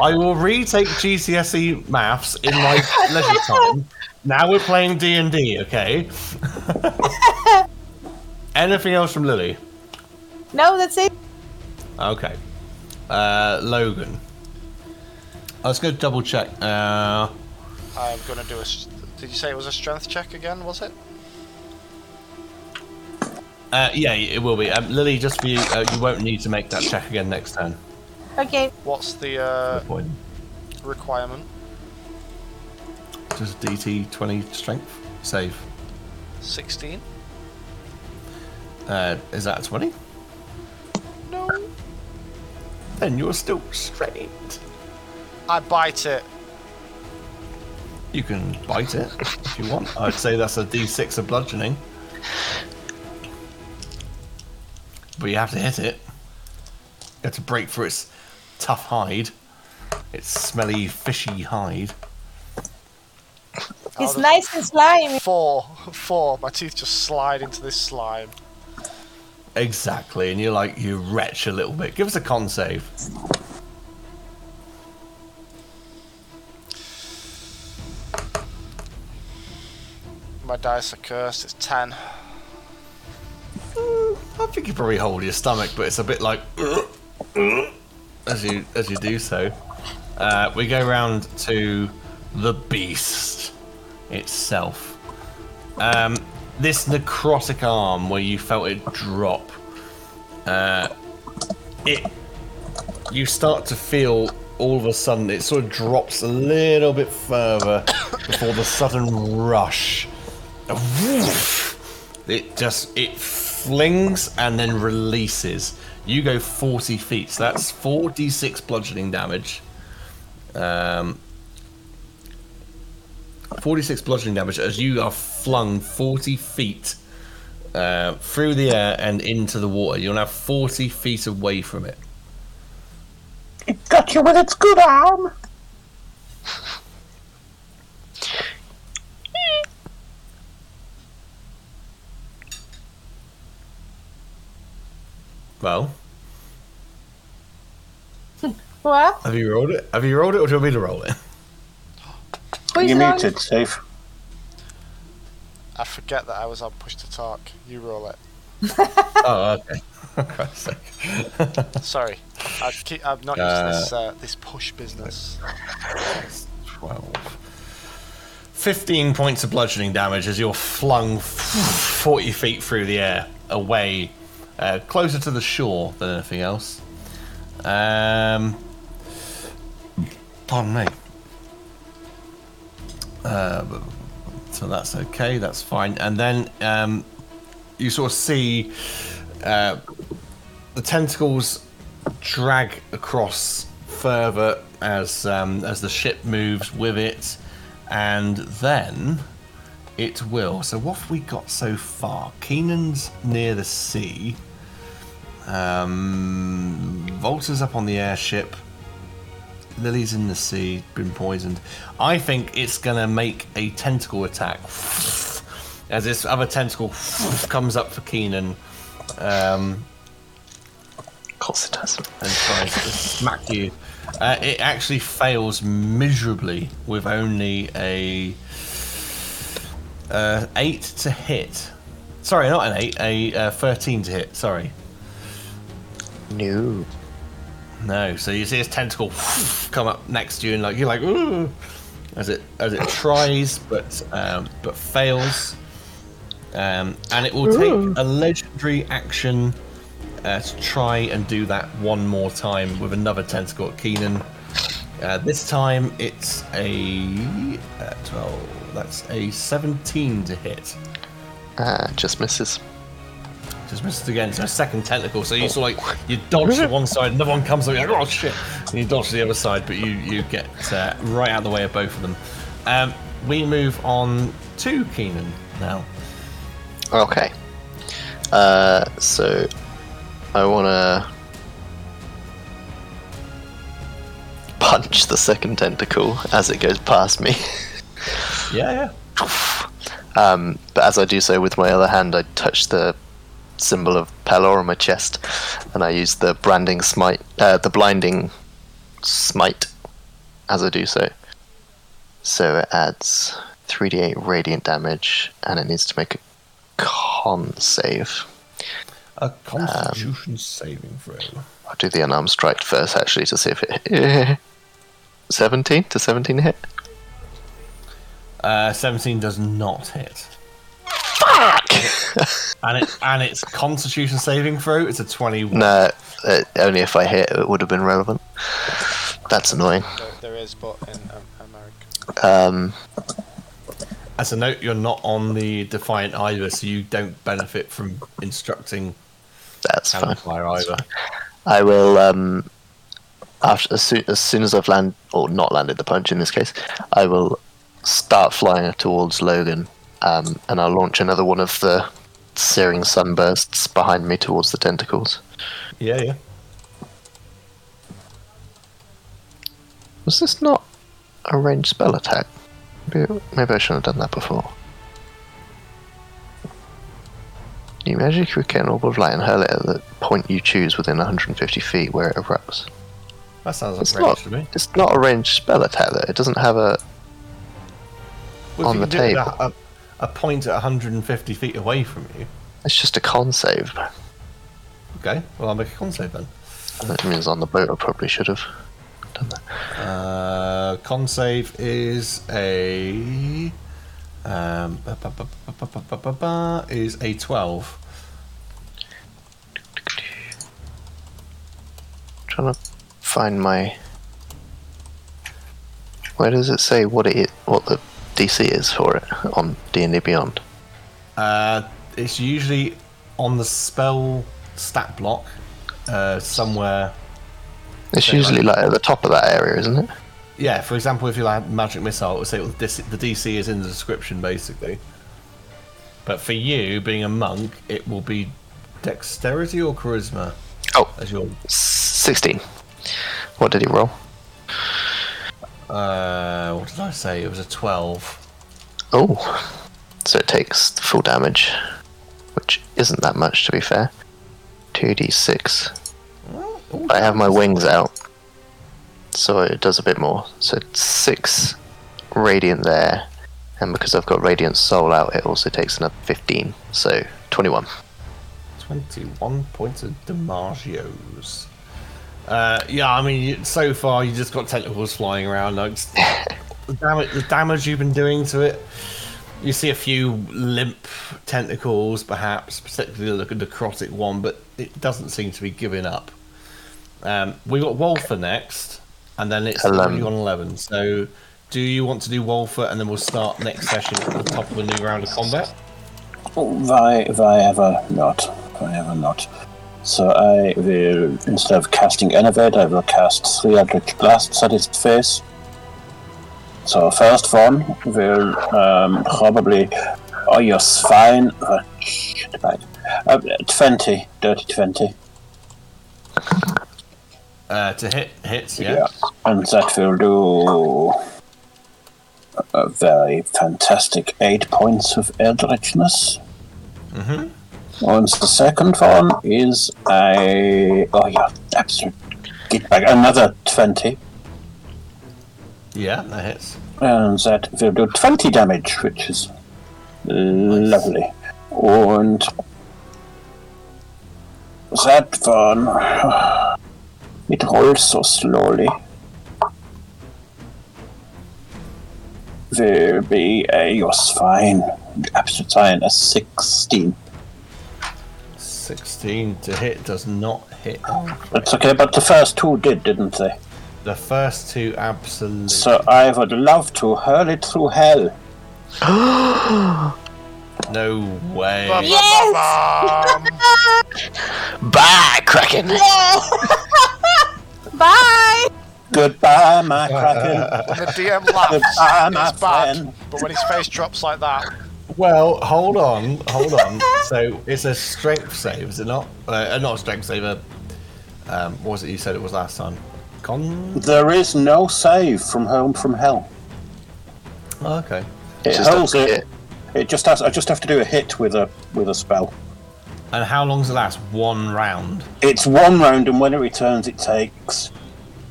I will retake GCSE maths in my leisure time. Now we're playing D and D, okay? Anything else from Lily? No, that's it. Okay. Uh, Logan. I was going to double check. Uh, I'm gonna do a. Did you say it was a strength check again? Was it? uh, yeah, it will be. Um, Lily, just for you, uh, you won't need to make that check again next turn. Okay. What's the uh, Good point. requirement? Just DC 20 strength save. 16. Uh, is that a 20? No. Then you're still straight. I bite it. You can bite it if you want. I'd say that's a D6 of bludgeoning. But you have to hit it. You have to break through its tough hide. Its smelly, fishy hide. I'll It's just- nice and slimy. Four, four. My teeth just slide into this slime. Exactly, and you're like you retch a little bit. Give us a con save. My dice are cursed. It's ten. I think you probably hold your stomach, but it's a bit like as you as you do so. Uh, we go round to the beast itself. Um, this necrotic arm where you felt it drop. Uh, it you start to feel all of a sudden it sort of drops a little bit further before the sudden rush. It just it flings and then releases. You go 40 feet, so that's 4d6 bludgeoning damage. Um, 46 bludgeoning damage as you are flung 40 feet uh, through the air and into the water. You're now 40 feet away from it. It got you with its good arm. Well, What? have you rolled it? Have you rolled it, or do you want me to roll it? Who is You wrong? muted, Steve. I forget that I was on push to talk. You roll it. oh, okay. For Christ's sake. Sorry, I keep, I'm not used to this uh, this push business. 12. 15 points of bludgeoning damage as you're flung 40 feet through the air, away, uh, closer to the shore than anything else. Um, pardon me. Uh, so that's okay, that's fine. And then um, you sort of see uh, the tentacles drag across further as um, as the ship moves with it, and then it will. So what have we got so far? Keenan's near the sea. Um, Volta's up on the airship. Lily's in the sea, been poisoned. I think it's gonna make a tentacle attack as this other tentacle comes up for Keenan. Um, Of course it does. and tries to smack you. Uh, it actually fails miserably with only a uh, eight to hit. Sorry, not an eight, a uh, thirteen to hit. Sorry, No. No. So you see his tentacle come up next to you, and like you're like, ooh, as it as it tries, but um, but fails. Um, and it will take a legendary action uh, to try and do that one more time with another tentacle at Keenan. Uh, this time it's a uh, 12. That's a 17 to hit. Ah, just misses. Just missed again. So a second tentacle. So you sort of like you dodge to one side, another one comes up. You're like, oh shit! And you dodge to the other side, but you you get uh, right out of the way of both of them. Um, we move on to Keenan now. Okay. Uh, so I want to punch the second tentacle as it goes past me. Yeah, yeah. Um, but as I do so with my other hand, I touch the symbol of Pelor on my chest, and I use the branding smite, uh, the blinding smite, as I do so. So it adds 3d8 radiant damage, and it needs to make a con save. A Constitution saving throw. I'll do the unarmed strike first, actually, to see if it. 17 to 17 hit. Uh, 17 does not hit. Fuck! And it and its Constitution saving throw It's a 21. no, uh, only if I hit it would have been relevant. That's annoying. There, there is, but in um, America. Um, As a note, you're not on the Defiant either, so you don't benefit from instructing that's fine. Campfire either. I will um after as soon, as soon as I've land or not landed the punch in this case, I will start flying towards Logan, um, and I'll launch another one of the searing sunbursts behind me towards the tentacles. Yeah, yeah. Was this not a ranged spell attack? Maybe, maybe I shouldn't have done that before. You magic you can orb of light and hurl it at the point you choose within 150 feet where it erupts. That sounds It's like not. range to me. It's not a ranged spell attack though. It doesn't have a. Well, on the can do it table. at a point at 150 feet away from you. It's just a con save. Okay, well, I'll make a con save then. That means on the boat, I probably should have done that. Uh, con save is a. Um, is a 12. trying to find my. Where does it say what it what the DC is for it on D and D Beyond? Uh, it's usually on the spell stat block uh, somewhere. It's usually right. like at the top of that area, isn't it? Yeah, for example, if you like magic missile, it would say DC the DC is in the description basically. But for you, being a monk, it will be dexterity or charisma Oh, as your. sixteen. What did he roll? Uh, what did I say? It was a 12. Oh, so it takes full damage, which isn't that much to be fair. Two d six. Ooh, I have my wings out, so it does a bit more. So six radiant there, and because I've got radiant soul out, it also takes another fifteen. So twenty-one. 21 points of DiMaggio's. Uh, yeah, I mean, so far you just got tentacles flying around. Like, the, damage, the damage you've been doing to it, you see a few limp tentacles, perhaps, particularly the necrotic one, but it doesn't seem to be giving up. Um, we got Volta next, and then it's already Eleven. on 11. So, do you want to do Volta, and then we'll start next session at the top of a new round of combat? Why, why ever not? Why ever not? So I will, instead of casting Innovate, I will cast three Eldritch Blasts at its face. So first one will um, probably, oh yes, fine. Uh. Uh, 20, dirty 20. Uh, to hit hits, yeah. And that will do a very fantastic 8 points of Eldritchness. Mhm. And the second one is a. Oh, yeah, absolute. Get back. Another 20. Yeah, that hits. And that will do 20 damage, which is lovely. And that one. It rolls so slowly. Will be a. Yes, fine. Absolute fine. A 16. 16 to hit does not hit. That's okay, but the first two did, didn't they? The first two absolutely. So I would love to hurl it through hell. no way. Bum, bum, Yes! bum, bum. Bye, Kraken. Bye! Goodbye, my kraken. When the DM laughs, Goodbye, my it's bad. friend. But when his face drops like that, Well, hold on, hold on. so it's a strength save, is it not? Uh, not a strength save. A, um, what was it you said it was last time? Con. There is no save from home from hell. Oh, okay. It Just holds a it. hit. It just has. I just have to do a hit with a with a spell. And how long does it last? One round. It's one round, and when it returns, it takes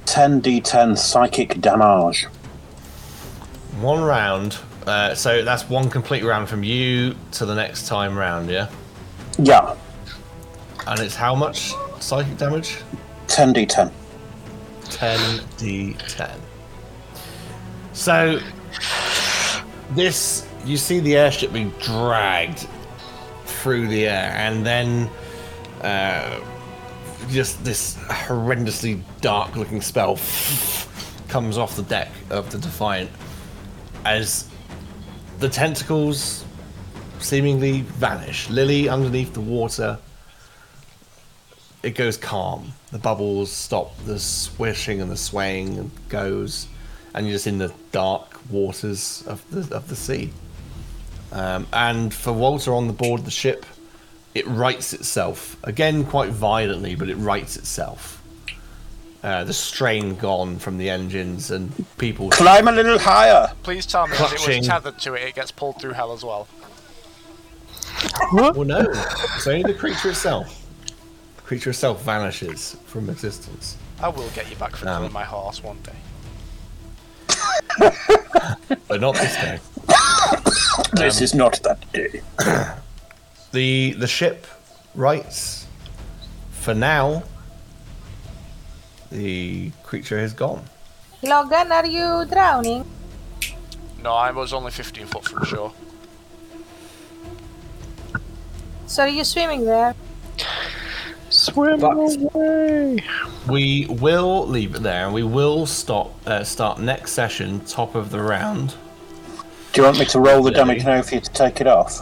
10d10 psychic damage. One round. Uh, so that's one complete round from you to the next time round, yeah. Yeah, And it's how much psychic damage? 10d10. 10d10. So, this, you see the airship being dragged through the air, and then uh, just this horrendously dark looking spell comes off the deck of the Defiant as the tentacles seemingly vanish. Lily underneath the water it goes calm. The bubbles stop, the swishing and the swaying and goes, and you're just in the dark waters of the of the sea. Um, and for Volta on the board of the ship, it rights itself again quite violently, but it rights itself. Uh, the strain gone from the engines and people. Climb a little higher. Please tell me as it Clutching. was tethered to it, it gets pulled through hell as well. Well, no, it's only the creature itself. The creature itself vanishes from existence. I will get you back for Um. killing my horse one day. But not this day. This is not that day. The the ship writes, for now, the creature is gone. Logan, are you drowning? No, I was only 15 foot from shore. So are you swimming there? Swim But- away. We will leave it there, and we will stop. Uh, start next session, top of the round. Do you want me to roll the Yeah. damage now for you to take it off?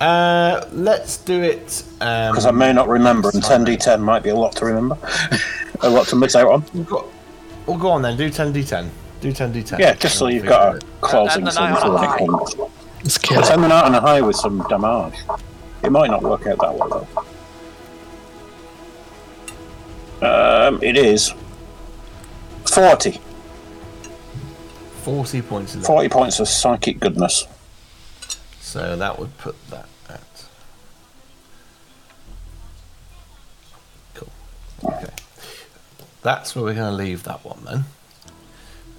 Uh, let's do it. Um, Because I may not remember, and 10d10 might be a lot to remember. a lot to miss out on. We'll go, we'll go on then. Do ten d10. Do ten d10. Yeah, just so you've got a closing And the sum night for on a that one. Let's kill it. Out on a high with some damage. It might not work out that well, though. Um, it is 40. Forty points. Of 40 points of psychic goodness. So that would put that Okay. That's where we're going to leave that one then.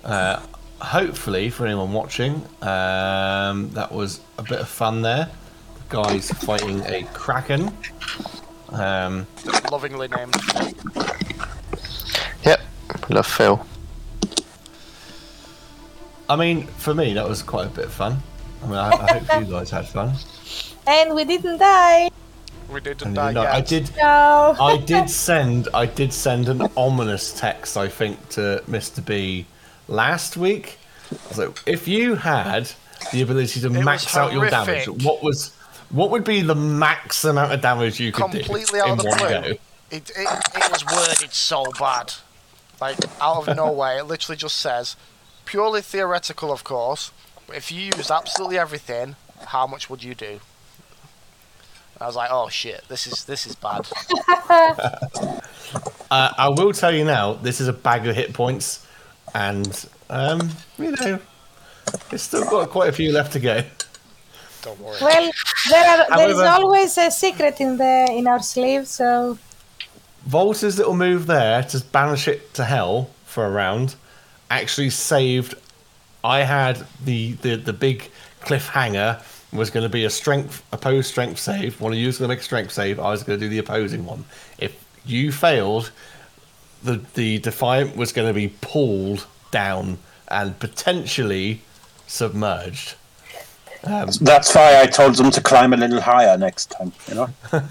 Uh, hopefully, for anyone watching, um, that was a bit of fun there. The guys fighting a kraken. Um, Lovingly named. Yep. Love Phil. I mean, for me, that was quite a bit of fun. I mean, I, I hope you guys had fun. And we didn't die. We didn't die you yet. I did. No. I did send I did send an ominous text I think to Mr. B last week. So if you had the ability to was max out your damage, what was what would be the max amount of damage you could Completely do out in of the one blue. go? It, it, it was worded so bad. Like, out of nowhere, it literally just says, purely theoretical, of course, but if you used absolutely everything, how much would you do? I was like, oh shit, this is this is bad. Uh, I will tell you now, this is a bag of hit points, and um, you know, it's still got quite a few left to go. Don't worry. Well, there are there is However- always a secret in the in our sleeve. So Volta's little move there to banish it to hell for a round actually saved. I had the the, the big cliffhanger was going to be a strength opposed strength save. One of you was going to make a strength save. I was going to do the opposing one. If you failed, the the defiant was going to be pulled down and potentially submerged. That's why I told them to climb a little higher next time, you know?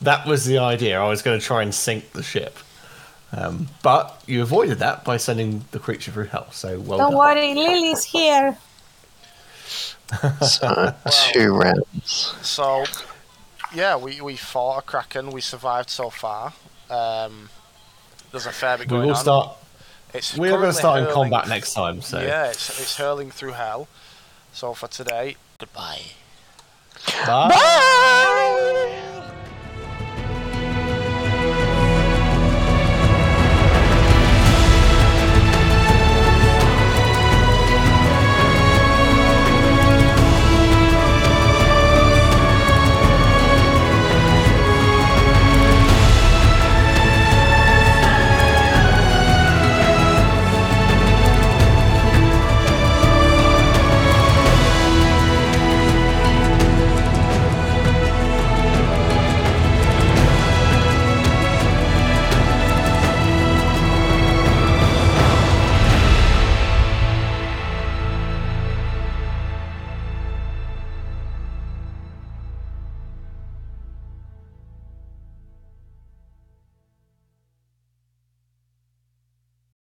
That was the idea. I was going to try and sink the ship. Um, but you avoided that by sending the creature through hell. So well don't done. worry, Lily's here. So, two rounds. So, yeah, we, we fought a kraken. We survived so far. Um, there's a fair bit going on. We will on. start. It's We are going to start in hurling combat next time. So Yeah, it's, it's hurling through hell. So for today, goodbye. Bye.